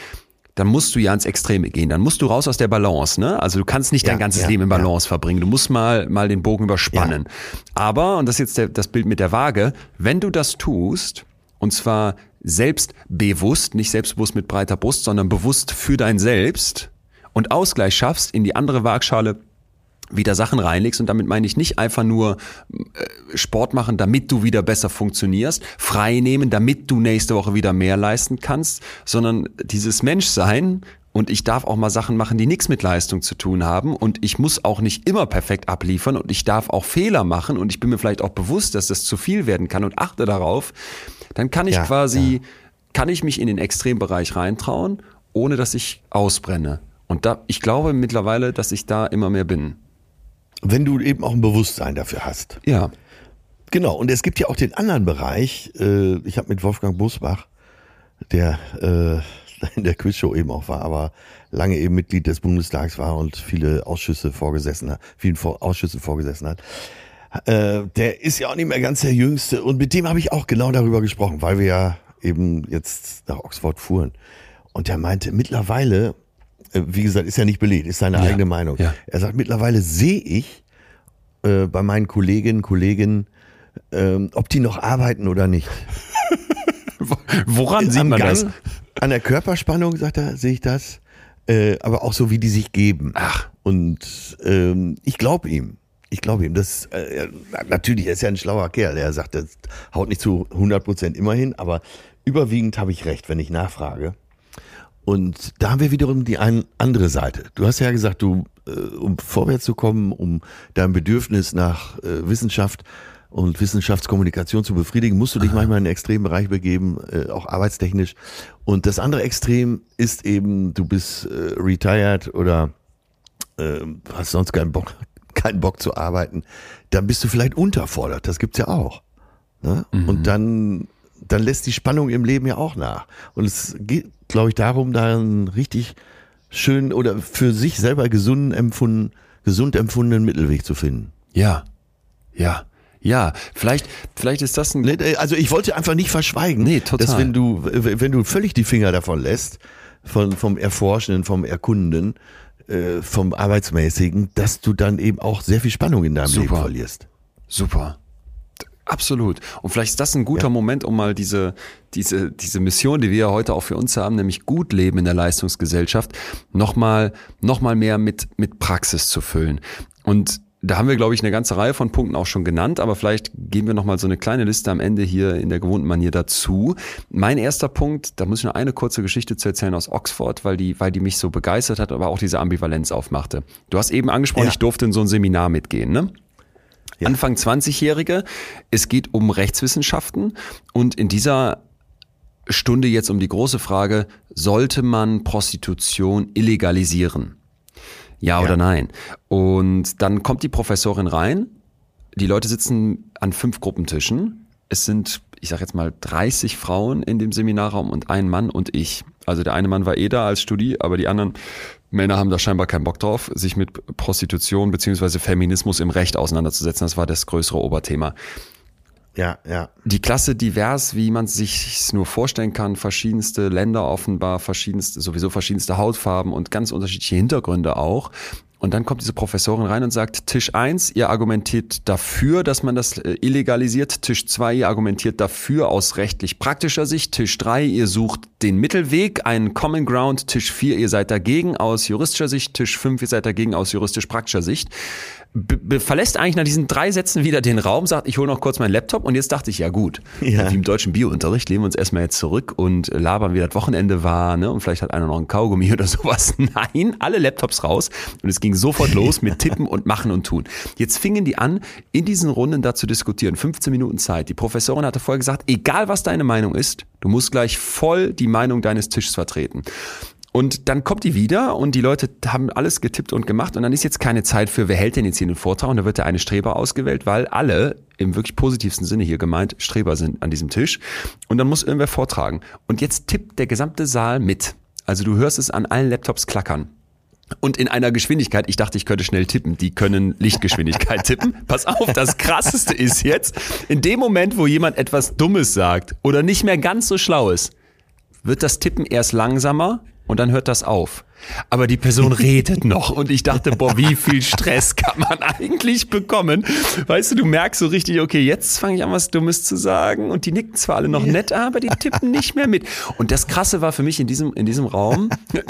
dann musst du ja ins Extreme gehen. Dann musst du raus aus der Balance. Ne? Also du kannst nicht Ja, dein ganzes ja, Leben in ja. Balance verbringen. Du musst mal, mal den Bogen überspannen. Aber, und das ist jetzt der, das Bild mit der Waage, wenn du das tust, und zwar selbstbewusst, nicht selbstbewusst mit breiter Brust, sondern bewusst für dein Selbst und Ausgleich schaffst, in die andere Waagschale wieder Sachen reinlegst. Und damit meine ich nicht einfach nur äh, Sport machen, damit du wieder besser funktionierst, frei nehmen, damit du nächste Woche wieder mehr leisten kannst, sondern dieses Menschsein und ich darf auch mal Sachen machen, die nichts mit Leistung zu tun haben. Und ich muss auch nicht immer perfekt abliefern. Und ich darf auch Fehler machen. Und ich bin mir vielleicht auch bewusst, dass das zu viel werden kann und achte darauf, dann kann ich Ja, quasi, kann ich mich in den Extrembereich reintrauen, ohne dass ich ausbrenne. Und da, ich glaube mittlerweile, dass ich da immer mehr bin. Wenn du eben auch ein Bewusstsein dafür hast. Ja. Genau, und es gibt ja auch den anderen Bereich. Äh, ich habe mit Wolfgang Busbach, der äh, in der Quizshow eben auch war, aber lange eben Mitglied des Bundestags war und viele Ausschüsse vorgesessen hat, vielen Vor Ausschüssen vorgesessen hat. Äh, der ist ja auch nicht mehr ganz der Jüngste und mit dem habe ich auch genau darüber gesprochen, weil wir ja eben jetzt nach Oxford fuhren. Und der meinte, mittlerweile, wie gesagt, ist ja nicht belegt, ist seine Ja, eigene Meinung. ja. Er sagt, mittlerweile sehe ich äh, bei meinen Kolleginnen, Kollegen, ähm, ob die noch arbeiten oder nicht. Woran sieht Am man Gang, das? An der Körperspannung, sagt er, sehe ich das. Äh, aber auch so, wie die sich geben. Ach. Und ähm, ich glaube ihm. Ich glaube ihm. Das, äh, natürlich, er ist ja ein schlauer Kerl. Er sagt, das haut nicht zu 100 Prozent immer hin, aber überwiegend habe ich recht, wenn ich nachfrage. Und da haben wir wiederum die ein, andere Seite. Du hast ja gesagt, du, äh, um vorwärts zu kommen, um dein Bedürfnis nach äh, Wissenschaft und Wissenschaftskommunikation zu befriedigen, musst du dich manchmal in einen Extrembereich begeben, äh, auch arbeitstechnisch. Und das andere Extrem ist eben, du bist äh, retired oder äh, hast sonst keinen Bock, keinen Bock zu arbeiten. Dann bist du vielleicht unterfordert. Das gibt's ja auch. Ne? Und dann, dann lässt die Spannung im Leben ja auch nach. Und es geht, glaube ich, darum, da einen richtig schönen oder für sich selber gesunden empfunden, gesund empfundenen Mittelweg zu finden. Ja. Ja. Ja. Vielleicht, vielleicht ist das ein. Ne, Also ich wollte einfach nicht verschweigen, Nee, total. dass wenn du, wenn du völlig die Finger davon lässt, von, vom Erforschenden, vom Erkundenden, äh, vom Arbeitsmäßigen, dass du dann eben auch sehr viel Spannung in deinem Leben Super. verlierst. Super. Absolut. Und vielleicht ist das ein guter Ja. Moment, um mal diese, diese, diese Mission, die wir ja heute auch für uns haben, nämlich gut leben in der Leistungsgesellschaft, nochmal, noch mal mehr mit, mit Praxis zu füllen. Und da haben wir, glaube ich, eine ganze Reihe von Punkten auch schon genannt, aber vielleicht geben wir nochmal so eine kleine Liste am Ende hier in der gewohnten Manier dazu. Mein erster Punkt, da muss ich noch eine kurze Geschichte zu erzählen aus Oxford, weil die, weil die mich so begeistert hat, aber auch diese Ambivalenz aufmachte. Du hast eben angesprochen, Ja. ich durfte in so ein Seminar mitgehen, ne? Ja. Anfang 20-Jährige. Es geht um Rechtswissenschaften und in dieser Stunde jetzt um die große Frage, sollte man Prostitution illegalisieren? Ja, Ja. oder nein? Und dann kommt die Professorin rein, die Leute sitzen an fünf Gruppentischen. Es sind, ich sag jetzt mal, 30 Frauen in dem Seminarraum und ein Mann und ich. Also der eine Mann war eh da als Studie, aber die anderen Männer haben da scheinbar keinen Bock drauf, sich mit Prostitution beziehungsweise Feminismus im Recht auseinanderzusetzen. Das war das größere Oberthema. Ja, ja. Die Klasse divers, wie man sich nur vorstellen kann, verschiedenste Länder offenbar, verschiedenste, sowieso verschiedenste Hautfarben und ganz unterschiedliche Hintergründe auch. Und dann kommt diese Professorin rein und sagt, Tisch eins, ihr argumentiert dafür, dass man das äh, illegalisiert. Tisch zwei, ihr argumentiert dafür aus rechtlich praktischer Sicht. Tisch drei, ihr sucht den Mittelweg, einen Common Ground. Tisch vier, ihr seid dagegen aus juristischer Sicht. Tisch fünf, ihr seid dagegen aus juristisch praktischer Sicht verlässt eigentlich nach diesen drei Sätzen wieder den Raum, sagt, ich hole noch kurz meinen Laptop und jetzt dachte ich, ja gut, ja. wie im deutschen Biounterricht lehnen wir uns erstmal jetzt zurück und labern, wie das Wochenende war ne? und vielleicht hat einer noch einen Kaugummi oder sowas. Nein, alle Laptops raus und es ging sofort los mit Tippen und Machen und Tun. Jetzt fingen die an, in diesen Runden da zu diskutieren, 15 Minuten Zeit. Die Professorin hatte vorher gesagt, egal was deine Meinung ist, du musst gleich voll die Meinung deines Tisches vertreten. Und dann kommt die wieder und die Leute haben alles getippt und gemacht und dann ist jetzt keine Zeit für, wer hält denn jetzt hier den Vortrag und da wird der eine Streber ausgewählt, weil alle im wirklich positivsten Sinne hier gemeint Streber sind an diesem Tisch und dann muss irgendwer vortragen. Und jetzt tippt der gesamte Saal mit. Also du hörst es an allen Laptops klackern. Und in einer Geschwindigkeit, ich dachte, ich könnte schnell tippen, die können Lichtgeschwindigkeit tippen. Pass auf, das krasseste ist jetzt, in dem Moment, wo jemand etwas Dummes sagt oder nicht mehr ganz so schlau ist, wird das Tippen erst langsamer und dann hört das auf. Aber die Person redet noch und ich dachte, boah, wie viel Stress kann man eigentlich bekommen? Weißt du, du merkst so richtig, okay, jetzt fange ich an, was Dummes zu sagen und die nicken zwar alle noch nett, aber die tippen nicht mehr mit. Und das Krasse war für mich in diesem, in diesem Raum.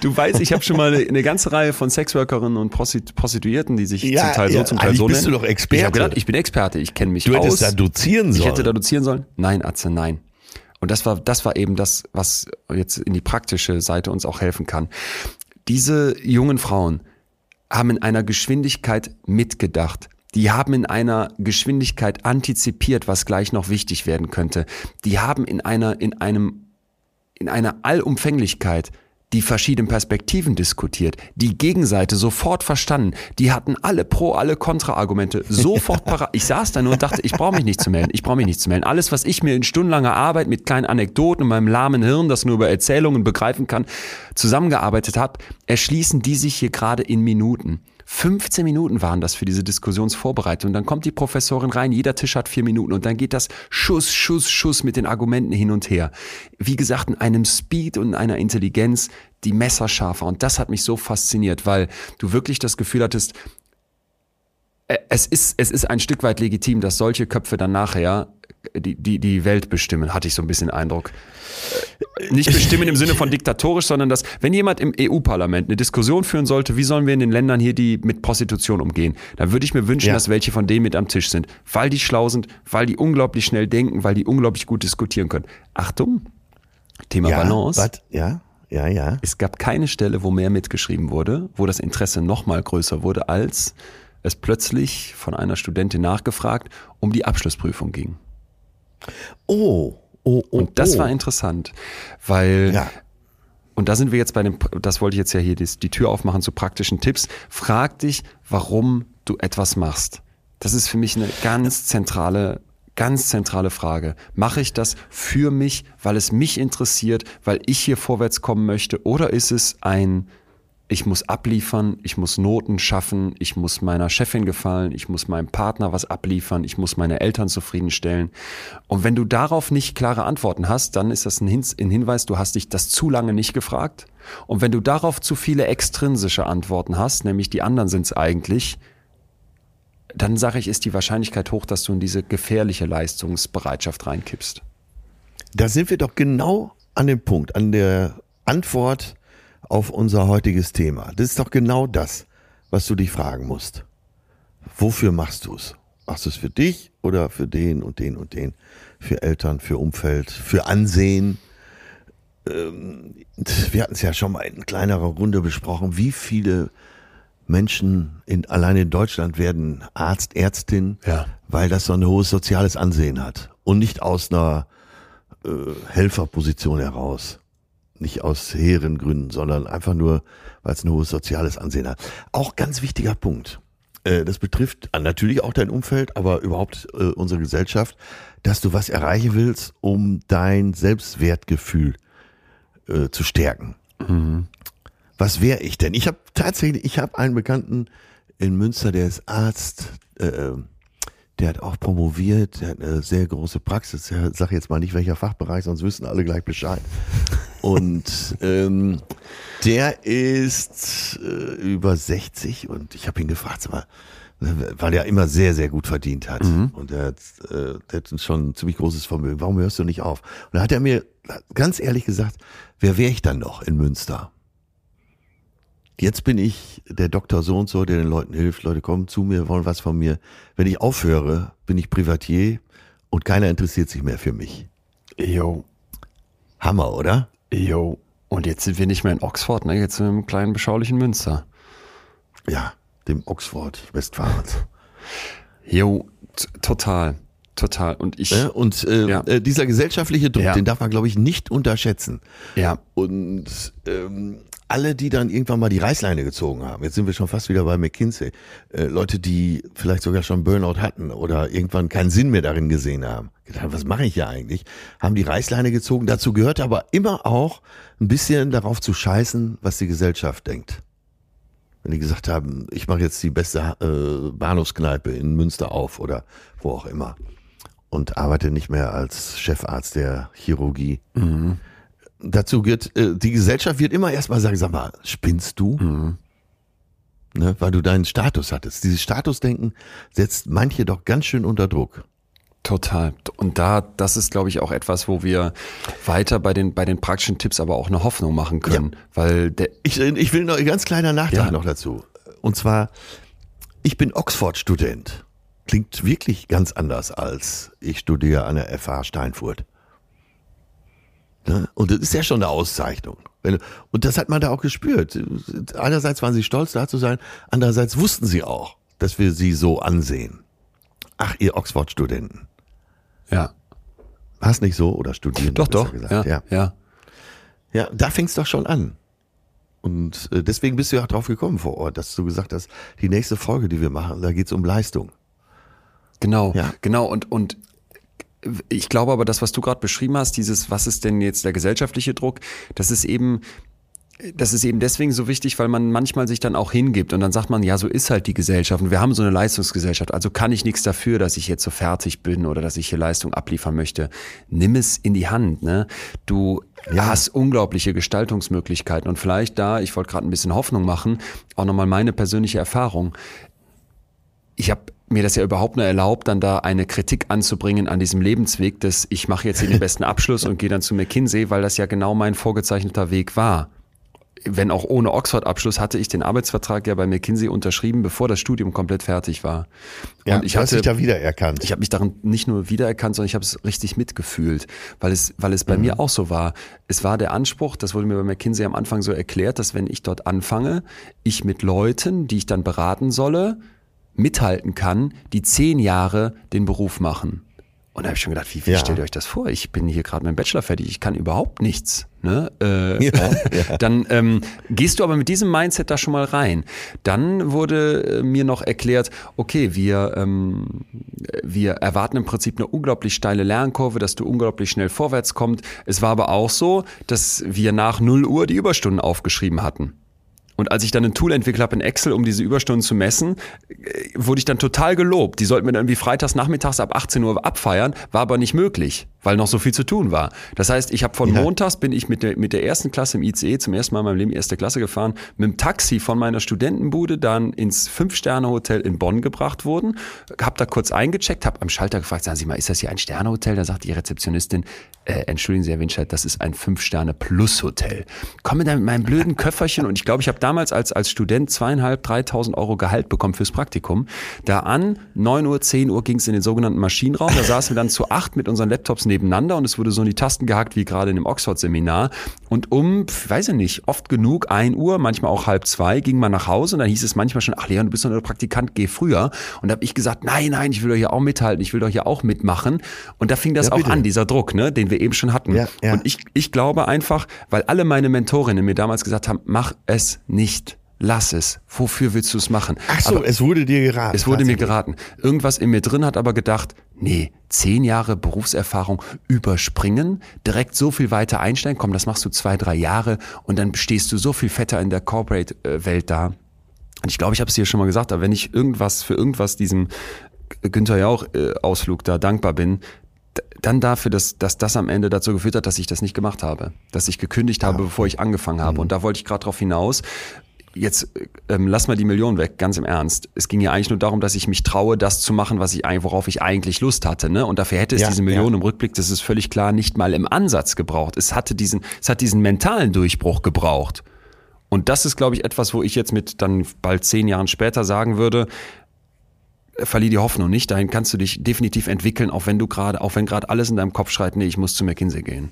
Du weißt, ich habe schon mal eine ganze Reihe von Sexworkerinnen und Prostituierten, die sich ja, zum Teil so, ja, zum Teil so bist nennen. du doch Experte. Ich habe gedacht, ich bin Experte, ich kenne mich du aus. Du hättest da dozieren sollen. Ich hätte da dozieren sollen? Nein, Atze, nein. Und das war, das war eben das, was jetzt in die praktische Seite uns auch helfen kann. Diese jungen Frauen haben in einer Geschwindigkeit mitgedacht. Die haben in einer Geschwindigkeit antizipiert, was gleich noch wichtig werden könnte. Die haben in einer, in einem, in einer Allumfänglichkeit die verschiedenen Perspektiven diskutiert, die Gegenseite sofort verstanden, die hatten alle Pro, alle Kontra-Argumente sofort parat. Ich saß da nur und dachte, ich brauche mich nicht zu melden, ich brauche mich nicht zu melden. Alles, was ich mir in stundenlanger Arbeit mit kleinen Anekdoten und meinem lahmen Hirn, das nur über Erzählungen begreifen kann, zusammengearbeitet habe, erschließen die sich hier gerade in Minuten. 15 Minuten waren das für diese Diskussionsvorbereitung. Dann kommt die Professorin rein, jeder Tisch hat vier Minuten und dann geht das Schuss, Schuss, Schuss mit den Argumenten hin und her. Wie gesagt, in einem Speed und einer Intelligenz, die messerscharfer. Und das hat mich so fasziniert, weil du wirklich das Gefühl hattest, äh, es ist, es ist ein Stück weit legitim, dass solche Köpfe dann nachher die, die, die Welt bestimmen, hatte ich so ein bisschen Eindruck. Äh, nicht bestimmen im Sinne von diktatorisch, sondern dass, wenn jemand im EU-Parlament eine Diskussion führen sollte, wie sollen wir in den Ländern hier die mit Prostitution umgehen, dann würde ich mir wünschen, ja. dass welche von denen mit am Tisch sind. Weil die schlau sind, weil die unglaublich schnell denken, weil die unglaublich gut diskutieren können. Achtung, Thema ja, Balance. But, ja, ja, ja. Es gab keine Stelle, wo mehr mitgeschrieben wurde, wo das Interesse noch mal größer wurde, als es plötzlich von einer Studentin nachgefragt um die Abschlussprüfung ging. Oh, oh, oh. Und das oh. war interessant, weil ja. Und da sind wir jetzt bei dem, das wollte ich jetzt ja hier die, die Tür aufmachen zu praktischen Tipps. Frag dich, warum du etwas machst. Das ist für mich eine ganz zentrale, ganz zentrale Frage. Mache ich das für mich, weil es mich interessiert, weil ich hier vorwärts kommen möchte? Oder ist es ein ich muss abliefern, ich muss Noten schaffen, ich muss meiner Chefin gefallen, ich muss meinem Partner was abliefern, ich muss meine Eltern zufriedenstellen. Und wenn du darauf nicht klare Antworten hast, dann ist das ein, Hinweis, du hast dich das zu lange nicht gefragt. Und wenn du darauf zu viele extrinsische Antworten hast, nämlich die anderen sind es eigentlich, dann sage ich, ist die Wahrscheinlichkeit hoch, dass du in diese gefährliche Leistungsbereitschaft reinkippst. Da sind wir doch genau an dem Punkt, an der Antwort, auf unser heutiges Thema. Das ist doch genau das, was du dich fragen musst. Wofür machst du es? Machst du es für dich oder für den und den und den? Für Eltern, für Umfeld, für Ansehen? Ähm, wir hatten es ja schon mal in kleinerer Runde besprochen, wie viele Menschen in, allein in Deutschland werden Arzt, Ärztin, ja. weil das so ein hohes soziales Ansehen hat und nicht aus einer äh, Helferposition heraus. Nicht aus hehren Gründen, sondern einfach nur, weil es ein hohes soziales Ansehen hat. Auch ganz wichtiger Punkt. Äh, das betrifft natürlich auch dein Umfeld, aber überhaupt äh, unsere Gesellschaft, dass du was erreichen willst, um dein Selbstwertgefühl äh, zu stärken. Mhm. Was wäre ich denn? Ich habe tatsächlich, ich habe einen Bekannten in Münster, der ist Arzt, äh, der hat auch promoviert, der hat eine sehr große Praxis. Ich sage jetzt mal nicht welcher Fachbereich, sonst wissen alle gleich Bescheid. Und ähm, der ist äh, über 60 und ich habe ihn gefragt, mal, weil er immer sehr, sehr gut verdient hat. Mhm. Und er hat, äh, der hat schon ein ziemlich großes Vermögen. Warum hörst du nicht auf? Und da hat er mir ganz ehrlich gesagt, wer wäre ich dann noch in Münster? Jetzt bin ich der Doktor so und so, der den Leuten hilft. Leute kommen zu mir, wollen was von mir. Wenn ich aufhöre, bin ich Privatier und keiner interessiert sich mehr für mich. Jo. Hammer, oder? Jo. Und jetzt sind wir nicht mehr in Oxford, ne? Jetzt sind wir im kleinen, beschaulichen Münster. Ja, dem Oxford Westfalens. Jo, total. Total. Und ich. Ja, und äh, ja. Äh, dieser gesellschaftliche Druck, ja. den darf man, glaube ich, nicht unterschätzen. Ja. Und ähm, alle, die dann irgendwann mal die Reißleine gezogen haben, jetzt sind wir schon fast wieder bei McKinsey, äh, Leute, die vielleicht sogar schon Burnout hatten oder irgendwann keinen Sinn mehr darin gesehen haben, gedacht, was mache ich hier eigentlich, haben die Reißleine gezogen. Dazu gehört aber immer auch ein bisschen darauf zu scheißen, was die Gesellschaft denkt. Wenn die gesagt haben, ich mache jetzt die beste äh, Bahnhofskneipe in Münster auf oder wo auch immer und arbeite nicht mehr als Chefarzt der Chirurgie. Mhm dazu gehört, äh, die Gesellschaft wird immer erstmal sagen, sag mal, spinnst du? Mhm. Ne, weil du deinen Status hattest. Dieses Statusdenken setzt manche doch ganz schön unter Druck. Total. Und da, das ist, glaube ich, auch etwas, wo wir weiter bei den, bei den praktischen Tipps aber auch eine Hoffnung machen können. Ja. Weil der ich, ich will noch ein ganz kleiner Nachtrag ja. noch dazu. Und zwar, ich bin Oxford-Student. Klingt wirklich ganz anders als ich studiere an der FH Steinfurt. Ne? Und das ist ja schon eine Auszeichnung. Und das hat man da auch gespürt. Einerseits waren sie stolz, da zu sein, andererseits wussten sie auch, dass wir sie so ansehen. Ach, ihr Oxford-Studenten. Ja. War es nicht so oder studieren? Doch, doch. Ja, ja. ja. Ja, da fing es doch schon an. Und äh, deswegen bist du ja auch drauf gekommen vor Ort, dass du gesagt hast, die nächste Folge, die wir machen, da geht es um Leistung. Genau, ja. genau. Und, und ich glaube aber, das, was du gerade beschrieben hast, dieses, was ist denn jetzt der gesellschaftliche Druck, das ist eben, das ist eben deswegen so wichtig, weil man manchmal sich dann auch hingibt und dann sagt man, ja, so ist halt die Gesellschaft und wir haben so eine Leistungsgesellschaft, also kann ich nichts dafür, dass ich jetzt so fertig bin oder dass ich hier Leistung abliefern möchte. Nimm es in die Hand, ne? Du ja. hast unglaubliche Gestaltungsmöglichkeiten und vielleicht da, ich wollte gerade ein bisschen Hoffnung machen, auch nochmal meine persönliche Erfahrung. Ich habe mir das ja überhaupt nur erlaubt, dann da eine Kritik anzubringen an diesem Lebensweg, dass ich mache jetzt hier den besten Abschluss und gehe dann zu McKinsey, weil das ja genau mein vorgezeichneter Weg war. Wenn auch ohne Oxford-Abschluss hatte ich den Arbeitsvertrag ja bei McKinsey unterschrieben, bevor das Studium komplett fertig war. Ja, und ich hatte, dich da wiedererkannt. Ich habe mich darin nicht nur wiedererkannt, sondern ich habe es richtig mitgefühlt, weil es, weil es bei mhm. mir auch so war. Es war der Anspruch, das wurde mir bei McKinsey am Anfang so erklärt, dass wenn ich dort anfange, ich mit Leuten, die ich dann beraten solle, mithalten kann, die zehn Jahre den Beruf machen. Und da habe ich schon gedacht, wie, wie ja. stellt ihr euch das vor? Ich bin hier gerade dem Bachelor fertig, ich kann überhaupt nichts. Ne? Äh, ja, ja. Dann ähm, gehst du aber mit diesem Mindset da schon mal rein. Dann wurde äh, mir noch erklärt, okay, wir, ähm, wir erwarten im Prinzip eine unglaublich steile Lernkurve, dass du unglaublich schnell vorwärts kommst. Es war aber auch so, dass wir nach 0 Uhr die Überstunden aufgeschrieben hatten. Und als ich dann ein Tool entwickelt habe in Excel, um diese Überstunden zu messen, äh, wurde ich dann total gelobt. Die sollten wir dann irgendwie freitags nachmittags ab 18 Uhr abfeiern, war aber nicht möglich weil noch so viel zu tun war. Das heißt, ich habe von ja. montags bin ich mit der, mit der ersten Klasse im ICE zum ersten Mal in meinem Leben erste Klasse gefahren, mit dem Taxi von meiner Studentenbude dann ins Fünf-Sterne-Hotel in Bonn gebracht worden, habe da kurz eingecheckt, habe am Schalter gefragt, sagen Sie mal, ist das hier ein Sterne-Hotel? Da sagt die Rezeptionistin, äh, entschuldigen Sie, Herr Winscheid, das ist ein Fünf-Sterne-Plus-Hotel. Komme da mit meinem blöden Köfferchen und ich glaube, ich habe damals als, als Student zweieinhalb, dreitausend Euro Gehalt bekommen fürs Praktikum. Da an, neun Uhr, zehn Uhr ging es in den sogenannten Maschinenraum, da saßen wir dann zu acht mit unseren Laptops neben nebeneinander und es wurde so in die Tasten gehackt wie gerade in einem Oxford-Seminar. Und um, weiß ich nicht, oft genug, ein Uhr, manchmal auch halb zwei, ging man nach Hause und dann hieß es manchmal schon, ach Leon, du bist doch nur Praktikant, geh früher. Und da habe ich gesagt, nein, nein, ich will doch hier auch mithalten, ich will doch hier auch mitmachen. Und da fing das Ja, auch an, dieser Druck, ne, den wir eben schon hatten. Ja, ja. Und ich, ich glaube einfach, weil alle meine Mentorinnen mir damals gesagt haben, mach es nicht. Lass es. Wofür willst du es machen? Ach so, Aber es wurde dir geraten. es wurde mir geraten. Irgendwas in mir drin hat aber gedacht, nee, zehn Jahre Berufserfahrung überspringen, direkt so viel weiter einsteigen, komm, das machst du zwei, drei Jahre und dann stehst du so viel fetter in der Corporate-Welt da. Und ich glaube, ich habe es dir schon mal gesagt, aber wenn ich irgendwas für irgendwas diesem Günther Jauch-Ausflug da dankbar bin, dann dafür, dass, dass das am Ende dazu geführt hat, dass ich das nicht gemacht habe. Dass ich gekündigt habe, bevor ich angefangen habe. Und da wollte ich gerade drauf hinaus. Jetzt ähm, lass mal die Million weg, ganz im Ernst. Es ging ja eigentlich nur darum, dass ich mich traue, das zu machen, was ich eigentlich, worauf ich eigentlich Lust hatte. Ne? Und dafür hätte es Ja, diese Million ja. im Rückblick, das ist völlig klar, nicht mal im Ansatz gebraucht. Es hatte diesen, es hat diesen mentalen Durchbruch gebraucht. Und das ist, glaube ich, etwas, wo ich jetzt mit dann bald zehn Jahren später sagen würde, äh, verlier die Hoffnung nicht. Dahin kannst du dich definitiv entwickeln, auch wenn du gerade, auch wenn gerade alles in deinem Kopf schreit, nee, ich muss zu McKinsey gehen.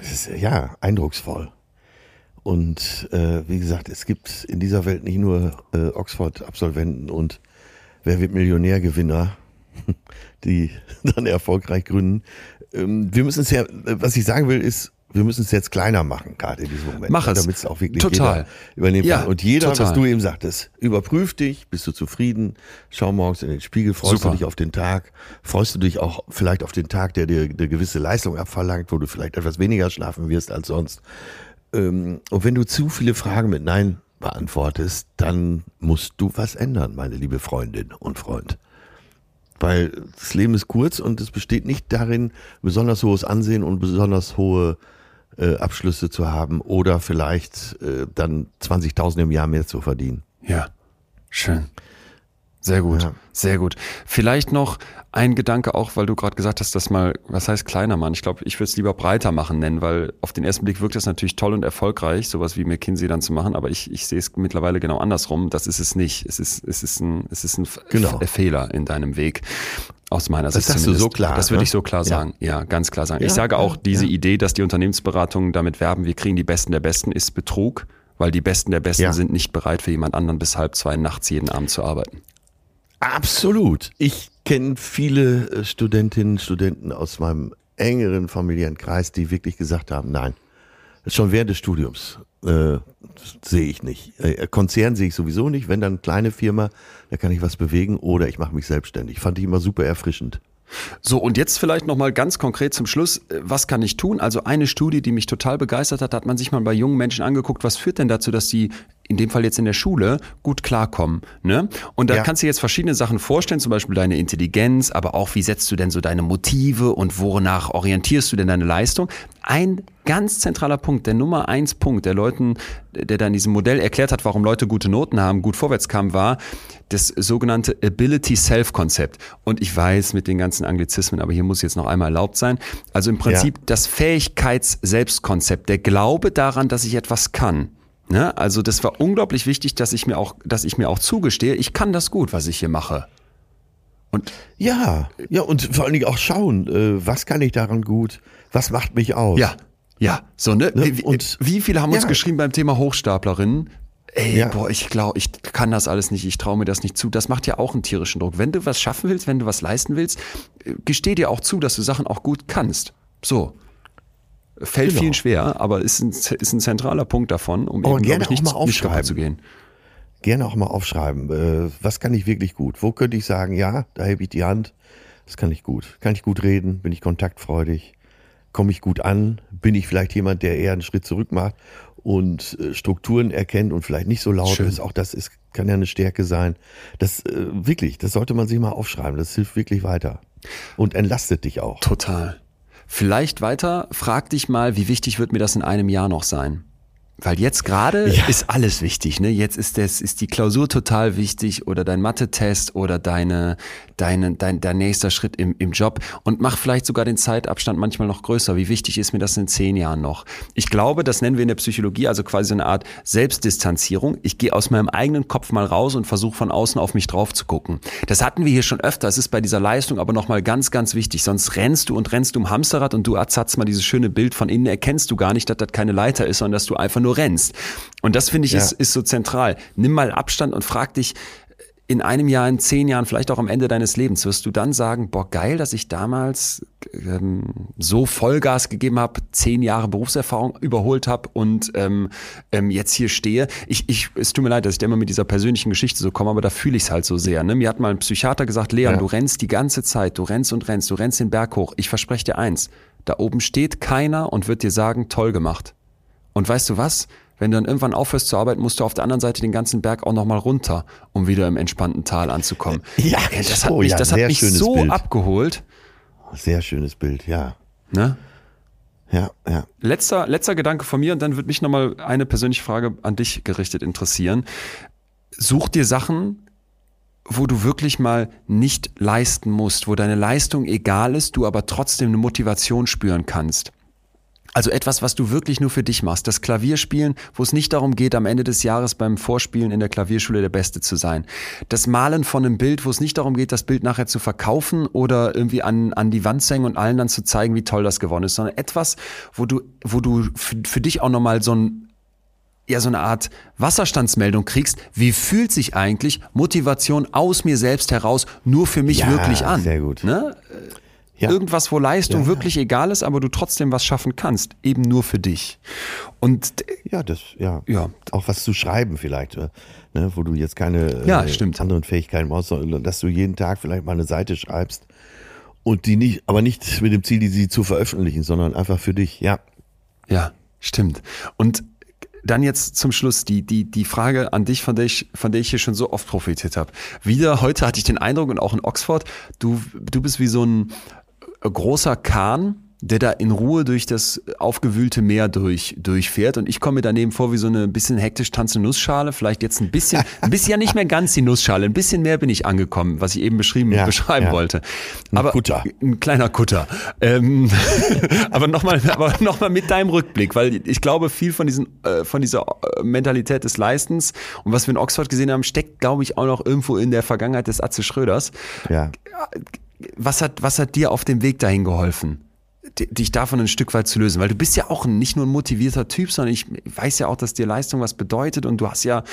Ist ja eindrucksvoll. Und äh, wie gesagt, es gibt in dieser Welt nicht nur äh, Oxford-Absolventen und Wer wird Millionär-Gewinner, die dann erfolgreich gründen. Ähm, wir müssen es ja, was ich sagen will, ist, wir müssen es jetzt kleiner machen, gerade in diesem Moment. Mach es. Damit es auch wirklich Total. jeder übernehmen Ja, kann. Und jeder, total. was du eben sagtest, überprüf dich, bist du zufrieden, schau morgens in den Spiegel, freust Super. du dich auf den Tag, freust du dich auch vielleicht auf den Tag, der dir eine gewisse Leistung abverlangt, wo du vielleicht etwas weniger schlafen wirst als sonst. Ähm, und wenn du zu viele Fragen mit Nein beantwortest, dann musst du was ändern, meine liebe Freundin und Freund. Weil das Leben ist kurz und es besteht nicht darin, besonders hohes Ansehen und besonders hohe äh, Abschlüsse zu haben oder vielleicht äh, dann 20.000 im Jahr mehr zu verdienen. Ja, schön. Sehr gut, Ja. sehr gut. Vielleicht noch ein Gedanke auch, weil du gerade gesagt hast, dass mal, was heißt kleiner Mann? Ich glaube, ich würde es lieber breiter machen nennen, weil auf den ersten Blick wirkt das natürlich toll und erfolgreich, sowas wie McKinsey dann zu machen, aber ich, ich sehe es mittlerweile genau andersrum. Das ist es nicht. Es ist, es ist ein, es ist ein Genau. Fehler in deinem Weg. Aus meiner Das Sicht sagst du so klar, Das würde ne? ich so klar Ja. sagen. Ja, ganz klar sagen. Ja, ich sage auch, ja, diese ja. Idee, dass die Unternehmensberatungen damit werben, wir kriegen die Besten der Besten, ist Betrug, weil die Besten der Besten Ja. sind nicht bereit, für jemand anderen bis halb zwei nachts jeden Abend zu arbeiten. Absolut. Ich kenne viele äh, Studentinnen, Studenten aus meinem engeren familiären Kreis, die wirklich gesagt haben, nein, schon während des Studiums äh, sehe ich nicht. Äh, Konzern sehe ich sowieso nicht. Wenn dann kleine Firma, da kann ich was bewegen oder ich mache mich selbstständig. Fand ich immer super erfrischend. So, und jetzt vielleicht nochmal ganz konkret zum Schluss, äh, was kann ich tun? Also eine Studie, die mich total begeistert hat, hat man sich mal bei jungen Menschen angeguckt, was führt denn dazu, dass sie in dem Fall jetzt in der Schule gut klarkommen. Ne? Und da Ja. kannst du dir jetzt verschiedene Sachen vorstellen, zum Beispiel deine Intelligenz, aber auch wie setzt du denn so deine Motive und wonach orientierst du denn deine Leistung? Ein ganz zentraler Punkt, der Nummer eins Punkt, der Leuten, der da in diesem Modell erklärt hat, warum Leute gute Noten haben, gut vorwärts kamen, war das sogenannte Ability Self-Konzept. Und ich weiß mit den ganzen Anglizismen, aber hier muss jetzt noch einmal erlaubt sein. Also im Prinzip das Fähigkeits-Selbstkonzept, der Glaube daran, dass ich etwas kann. Ne? Also das war unglaublich wichtig, dass ich mir auch, dass ich mir auch zugestehe, ich kann das gut, was ich hier mache. Und Ja, ja, und vor allen Dingen auch schauen, äh, was kann ich daran gut, was macht mich aus. ja, ja, so ne. Ne? Wie, Und- wie viele haben uns Ja. geschrieben beim Thema Hochstaplerinnen? Ey, Ja. boah, ich glaube, ich kann das alles nicht, ich traue mir das nicht zu. Das macht ja auch einen tierischen Druck. Wenn du was schaffen willst, wenn du was leisten willst, äh, gesteh dir auch zu, dass du Sachen auch gut kannst. So. Fällt Genau. vielen schwer, aber ist ein, ist ein zentraler Punkt davon, um Aber eben, gerne ich, auch nicht, mal nicht kaputt aufschreiben. zu gehen. Gerne auch mal aufschreiben, äh, was kann ich wirklich gut? Wo könnte ich sagen, ja, da hebe ich die Hand, das kann ich gut. Kann ich gut reden? Bin ich kontaktfreudig? Komme ich gut an? Bin ich vielleicht jemand, der eher einen Schritt zurück macht und äh, Strukturen erkennt und vielleicht nicht so laut Schön. ist? Auch das ist, kann ja eine Stärke sein. Das äh, wirklich, das sollte man sich mal aufschreiben. Das hilft wirklich weiter und entlastet dich auch. Total. Vielleicht weiter, frag dich mal, wie wichtig wird mir das in einem Jahr noch sein? Weil jetzt gerade ja. ist alles wichtig, ne? Jetzt ist das, ist die Klausur total wichtig oder dein Mathe-Test oder deine, deine, dein, dein nächster Schritt im, im Job und mach vielleicht sogar den Zeitabstand manchmal noch größer. Wie wichtig ist mir das in zehn Jahren noch? Ich glaube, das nennen wir in der Psychologie also quasi so eine Art Selbstdistanzierung. Ich gehe aus meinem eigenen Kopf mal raus und versuche von außen auf mich drauf zu gucken. Das hatten wir hier schon öfter. Es ist bei dieser Leistung aber nochmal ganz, ganz wichtig. Sonst rennst du und rennst du im Hamsterrad und du erzatzt mal dieses schöne Bild von innen erkennst du gar nicht, dass das keine Leiter ist, sondern dass du einfach nur rennst. Und das finde ich ja. ist, ist so zentral. Nimm mal Abstand und frag dich, in einem Jahr, in zehn Jahren, vielleicht auch am Ende deines Lebens, wirst du dann sagen, boah, geil, dass ich damals ähm, so Vollgas gegeben habe, zehn Jahre Berufserfahrung überholt habe und ähm, ähm, jetzt hier stehe. Ich, ich, es tut mir leid, dass ich immer mit dieser persönlichen Geschichte so komme, aber da fühle ich es halt so sehr. Ne? Mir hat mal ein Psychiater gesagt, Leon, ja. du rennst die ganze Zeit, du rennst und rennst, du rennst den Berg hoch. Ich verspreche dir eins, da oben steht keiner und wird dir sagen, toll gemacht. Und weißt du was? Wenn du dann irgendwann aufhörst zu arbeiten, musst du auf der anderen Seite den ganzen Berg auch nochmal runter, um wieder im entspannten Tal anzukommen. Ja, das hat mich, ja, das hat mich so Bild. abgeholt. Sehr schönes Bild, ja. Ne? Ja, ja. Letzter, letzter Gedanke von mir und dann würde mich nochmal eine persönliche Frage an dich gerichtet interessieren. Such dir Sachen, wo du wirklich mal nicht leisten musst, wo deine Leistung egal ist, du aber trotzdem eine Motivation spüren kannst. Also etwas, was du wirklich nur für dich machst. Das Klavierspielen, wo es nicht darum geht, am Ende des Jahres beim Vorspielen in der Klavierschule der Beste zu sein. Das Malen von einem Bild, wo es nicht darum geht, das Bild nachher zu verkaufen oder irgendwie an, an die Wand zu hängen und allen dann zu zeigen, wie toll das geworden ist, sondern etwas, wo du, wo du für, für dich auch nochmal so ein ja so eine Art Wasserstandsmeldung kriegst, wie fühlt sich eigentlich Motivation aus mir selbst heraus nur für mich ja, wirklich an? Sehr gut. Ne? Ja. Irgendwas, wo Leistung ja, wirklich egal ist, aber du trotzdem was schaffen kannst, eben nur für dich. Und ja, das ja, ja. auch was zu schreiben vielleicht, äh, ne, wo du jetzt keine ja, äh, anderen Fähigkeiten brauchst, sondern dass du jeden Tag vielleicht mal eine Seite schreibst und die nicht, aber nicht mit dem Ziel, sie zu veröffentlichen, sondern einfach für dich. Ja, ja, stimmt. Und dann jetzt zum Schluss die, die, die Frage an dich, von der ich, von der ich hier schon so oft profitiert habe. Wieder heute hatte ich den Eindruck und auch in Oxford, du, du bist wie so ein großer Kahn, der da in Ruhe durch das aufgewühlte Meer durch, durchfährt. Und ich komme mir daneben vor wie so eine bisschen hektisch tanzende Nussschale. Vielleicht jetzt ein bisschen, ein bisschen ja nicht mehr ganz die Nussschale. Ein bisschen mehr bin ich angekommen, was ich eben beschrieben, ja, beschreiben ja. wollte. Aber, ein Kutter. Ein kleiner Kutter. Ähm, aber nochmal, aber noch mal mit deinem Rückblick, weil ich glaube, viel von diesen, äh, von dieser äh, Mentalität des Leistens und was wir in Oxford gesehen haben, steckt, glaube ich, auch noch irgendwo in der Vergangenheit des Atze Schröders. Ja was hat, was hat dir auf dem Weg dahin geholfen? dich davon ein Stück weit zu lösen, weil du bist ja auch nicht nur ein motivierter Typ, sondern ich weiß ja auch, dass dir Leistung was bedeutet und du hast ja,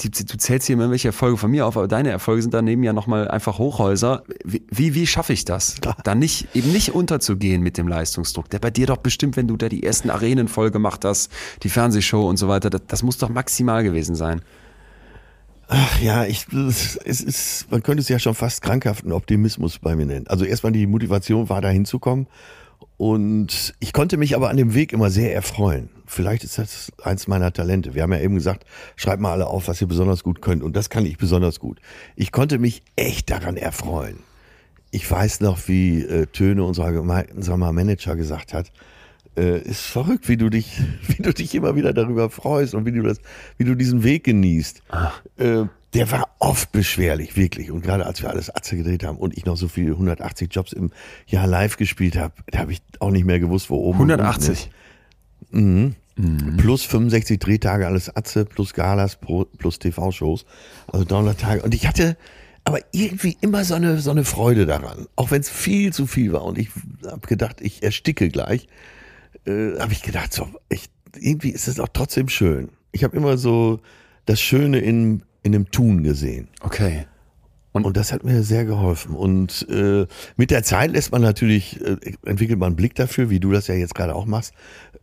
du, zählst hier immer welche Erfolge von mir auf, aber deine Erfolge sind daneben ja nochmal einfach Hochhäuser. Wie, wie, wie schaffe ich das? Da nicht, eben nicht unterzugehen mit dem Leistungsdruck, der bei dir doch bestimmt, wenn du da die ersten Arenen voll gemacht hast, die Fernsehshow und so weiter, das, das muss doch maximal gewesen sein. Ach ja, ich, es ist, man könnte es ja schon fast krankhaften Optimismus bei mir nennen. Also erstmal die Motivation war, da hinzukommen. Und ich konnte mich aber an dem Weg immer sehr erfreuen. Vielleicht ist das eins meiner Talente. Wir haben ja eben gesagt, schreibt mal alle auf, was ihr besonders gut könnt. Und das kann ich besonders gut. Ich konnte mich echt daran erfreuen. Ich weiß noch, wie äh, Töne, unser, unser Manager, gesagt hat, äh, ist verrückt, wie du dich, wie du dich immer wieder darüber freust und wie du das, wie du diesen Weg genießt. Äh, der war oft beschwerlich, wirklich. Und gerade als wir alles Atze gedreht haben und ich noch so viele 180 Jobs im Jahr live gespielt habe, da habe ich auch nicht mehr gewusst, wo oben 180. Mhm. Mhm. Plus 65 Drehtage alles Atze, plus Galas, plus TV-Shows. Also 300 Tage. Und ich hatte aber irgendwie immer so eine, so eine Freude daran. Auch wenn es viel zu viel war. Und ich habe gedacht, ich ersticke gleich äh, habe ich gedacht, so, ich, irgendwie ist es auch trotzdem schön. Ich habe immer so das Schöne in, in dem Tun gesehen. Okay. Und, und das hat mir sehr geholfen. Und äh, mit der Zeit lässt man natürlich, äh, entwickelt man einen Blick dafür, wie du das ja jetzt gerade auch machst,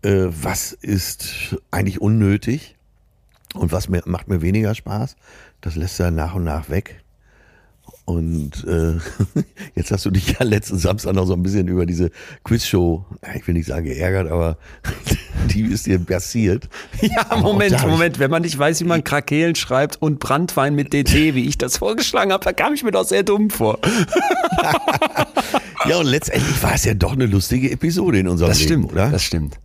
äh, was ist eigentlich unnötig und was mir, macht mir weniger Spaß. Das lässt er nach und nach weg. Und äh, jetzt hast du dich ja letzten Samstag noch so ein bisschen über diese Quizshow, ich will nicht sagen geärgert, aber die ist dir passiert. Ja, Moment, Moment. Wenn man nicht weiß, wie man Krakelen schreibt und Brandwein mit DT, wie ich das vorgeschlagen habe, da kam ich mir doch sehr dumm vor. ja, und letztendlich war es ja doch eine lustige Episode in unserem das Leben, stimmt, oder? Das stimmt.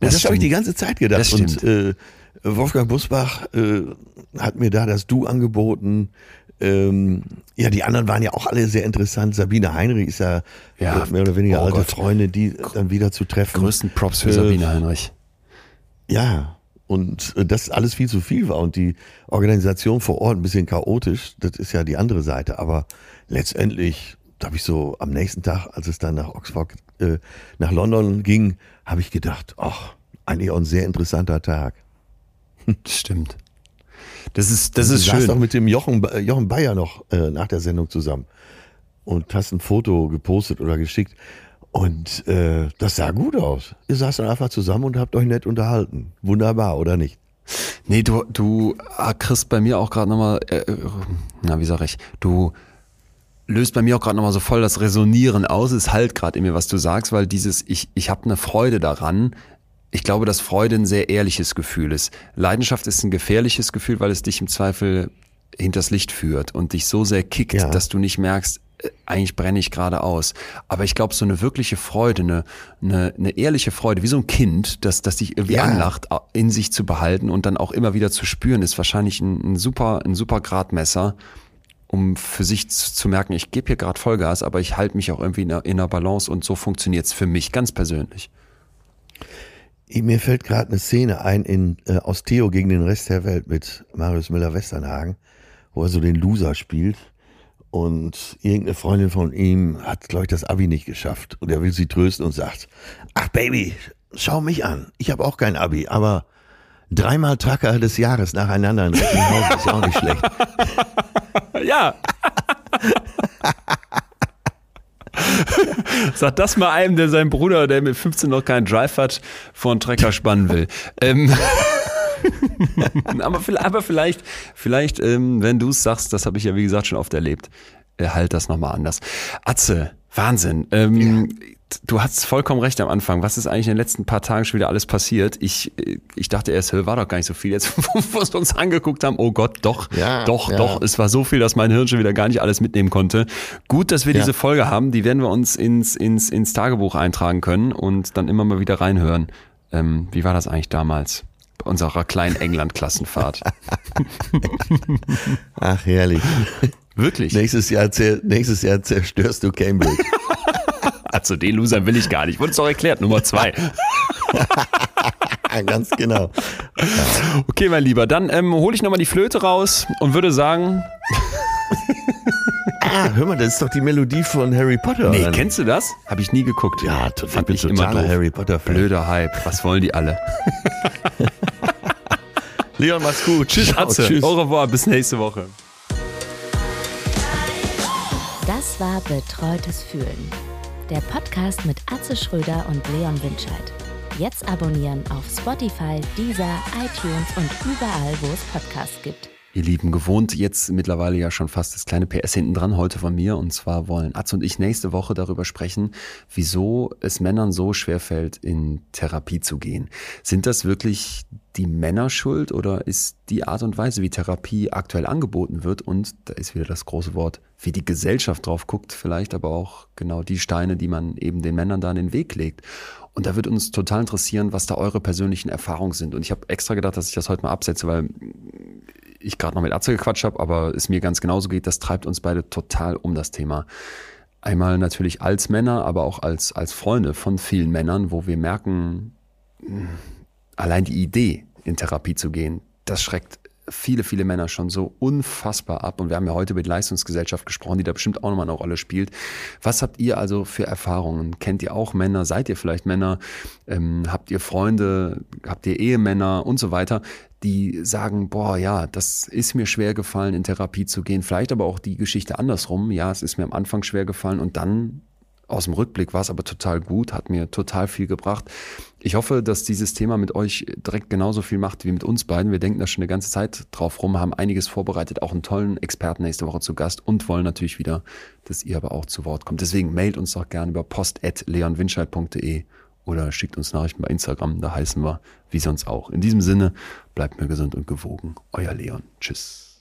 Und das, Das habe ich die stimmt. ganze Zeit gedacht. Das Und äh, Wolfgang Busbach äh, hat mir da das Du angeboten. Ähm, ja, die anderen waren ja auch alle sehr interessant. Sabine Heinrich ist ja, Ja, äh, mehr oder weniger oh alte Gott. Freunde, die dann wieder zu treffen. Größten Props für Äh, Sabine Heinrich. Ja, und äh, das alles viel zu viel war und die Organisation vor Ort ein bisschen chaotisch, das ist ja die andere Seite. Aber letztendlich, da habe ich so am nächsten Tag, als es dann nach Oxford, äh, nach London ging, habe ich gedacht, ach, eigentlich auch ein sehr interessanter Tag. Stimmt. Das ist, das du ist saßt schön. doch mit dem Jochen, äh, Jochen Bayer noch äh, nach der Sendung zusammen und hast ein Foto gepostet oder geschickt. Und äh, das sah gut aus. Ihr saßt dann einfach zusammen und habt euch nett unterhalten. Wunderbar, oder nicht? Nee, du, du ah, kriegst bei mir auch gerade nochmal, äh, äh, na, wie sag ich, du löst bei mir auch gerade nochmal so voll das Resonieren aus. Es halt gerade in mir, was du sagst, weil dieses, ich, ich habe eine Freude daran. Ich glaube, dass Freude ein sehr ehrliches Gefühl ist. Leidenschaft ist ein gefährliches Gefühl, weil es dich im Zweifel hinters Licht führt und dich so sehr kickt, Ja. dass du nicht merkst, äh, eigentlich brenne ich gerade aus. Aber ich glaube, so eine wirkliche Freude, eine, eine, eine ehrliche Freude, wie so ein Kind, das, das dich irgendwie Ja. anlacht, in sich zu behalten und dann auch immer wieder zu spüren, ist wahrscheinlich ein, ein super, ein super Gradmesser, um für sich zu, zu merken, ich gebe hier gerade Vollgas, aber ich halte mich auch irgendwie in einer, in einer Balance und so funktioniert's für mich ganz persönlich. Mir fällt gerade eine Szene ein in äh, aus Theo gegen den Rest der Welt mit Marius Müller-Westernhagen, wo er so den Loser spielt. Und irgendeine Freundin von ihm hat, glaube ich, das Abi nicht geschafft. Und er will sie trösten und sagt, ach Baby, schau mich an. Ich habe auch kein Abi, aber dreimal Tracker des Jahres nacheinander in Recklinghausen ist ja auch nicht schlecht. Ja. Sag das mal einem, der seinen Bruder, der mit 15 noch keinen Drive hat, vor einen Trecker spannen will. ähm, aber vielleicht, aber vielleicht, vielleicht ähm, wenn du es sagst, das habe ich ja wie gesagt schon oft erlebt, äh, halt das nochmal anders. Atze, Wahnsinn. Ähm, Du hast vollkommen recht am Anfang. Was ist eigentlich in den letzten paar Tagen schon wieder alles passiert? Ich, äh, ich dachte erst, war doch gar nicht so viel. Jetzt, wo wir uns angeguckt haben, oh Gott, doch, Ja, doch, ja. doch. Es war so viel, dass mein Hirn schon wieder gar nicht alles mitnehmen konnte. Gut, dass wir Ja. diese Folge haben. Die werden wir uns ins, ins, ins Tagebuch eintragen können und dann immer mal wieder reinhören. Ähm, wie war das eigentlich damals? Bei unserer kleinen England-Klassenfahrt. Ach, herrlich. Wirklich? Nächstes Jahr, nächstes Jahr zerstörst du Cambridge. Also den Loser will ich gar nicht. Wurde es doch erklärt, Nummer zwei. Ganz genau. Okay, mein Lieber, dann ähm, hole ich nochmal die Flöte raus und würde sagen, Ah, hör mal, das ist doch die Melodie von Harry Potter. nee, oder? kennst du das? Habe ich nie geguckt. Ja, to- fand ich ich bin immer totaler doof. Harry Potter-Fan. Blöder Hype. Was wollen die alle? Leon, mach's gut. Tschüss, Ciao, Atze. Tschüss. Au revoir. Bis nächste Woche. Das war Betreutes Fühlen. Der Podcast mit Atze Schröder und Leon Winscheid. Jetzt abonnieren auf Spotify, Deezer, iTunes und überall, wo es Podcasts gibt. Ihr Lieben, gewohnt jetzt mittlerweile ja schon fast das kleine PS hinten dran heute von mir. Und zwar wollen Atz und ich nächste Woche darüber sprechen, wieso es Männern so schwerfällt, in Therapie zu gehen. Sind das wirklich die Männer schuld oder ist die Art und Weise, wie Therapie aktuell angeboten wird und da ist wieder das große Wort, wie die Gesellschaft drauf guckt, vielleicht aber auch genau die Steine, die man eben den Männern da in den Weg legt. Und da wird uns total interessieren, was da eure persönlichen Erfahrungen sind. Und ich habe extra gedacht, dass ich das heute mal absetze, weil ich gerade noch mit Atze gequatscht habe, aber es mir ganz genauso geht, das treibt uns beide total um das Thema. Einmal natürlich als Männer, aber auch als, als Freunde von vielen Männern, wo wir merken, mh, allein die Idee, in Therapie zu gehen, das schreckt viele, viele Männer schon so unfassbar ab. Und wir haben ja heute die Leistungsgesellschaft gesprochen, die da bestimmt auch nochmal eine Rolle spielt. Was habt ihr also für Erfahrungen? Kennt ihr auch Männer? Seid ihr vielleicht Männer? Ähm, habt ihr Freunde? Habt ihr Ehemänner und so weiter? Die sagen, boah, ja, das ist mir schwer gefallen, in Therapie zu gehen. Vielleicht aber auch die Geschichte andersrum. Ja, es ist mir am Anfang schwer gefallen und dann aus dem Rückblick war es aber total gut, hat mir total viel gebracht. Ich hoffe, dass dieses Thema mit euch direkt genauso viel macht wie mit uns beiden. Wir denken da schon eine ganze Zeit drauf rum, haben einiges vorbereitet, auch einen tollen Experten nächste Woche zu Gast und wollen natürlich wieder, dass ihr aber auch zu Wort kommt. Deswegen mailt uns doch gerne über post.leonwinscheid.de oder schickt uns Nachrichten bei Instagram, da heißen wir wie sonst auch. In diesem Sinne, bleibt mir gesund und gewogen. Euer Leon. Tschüss.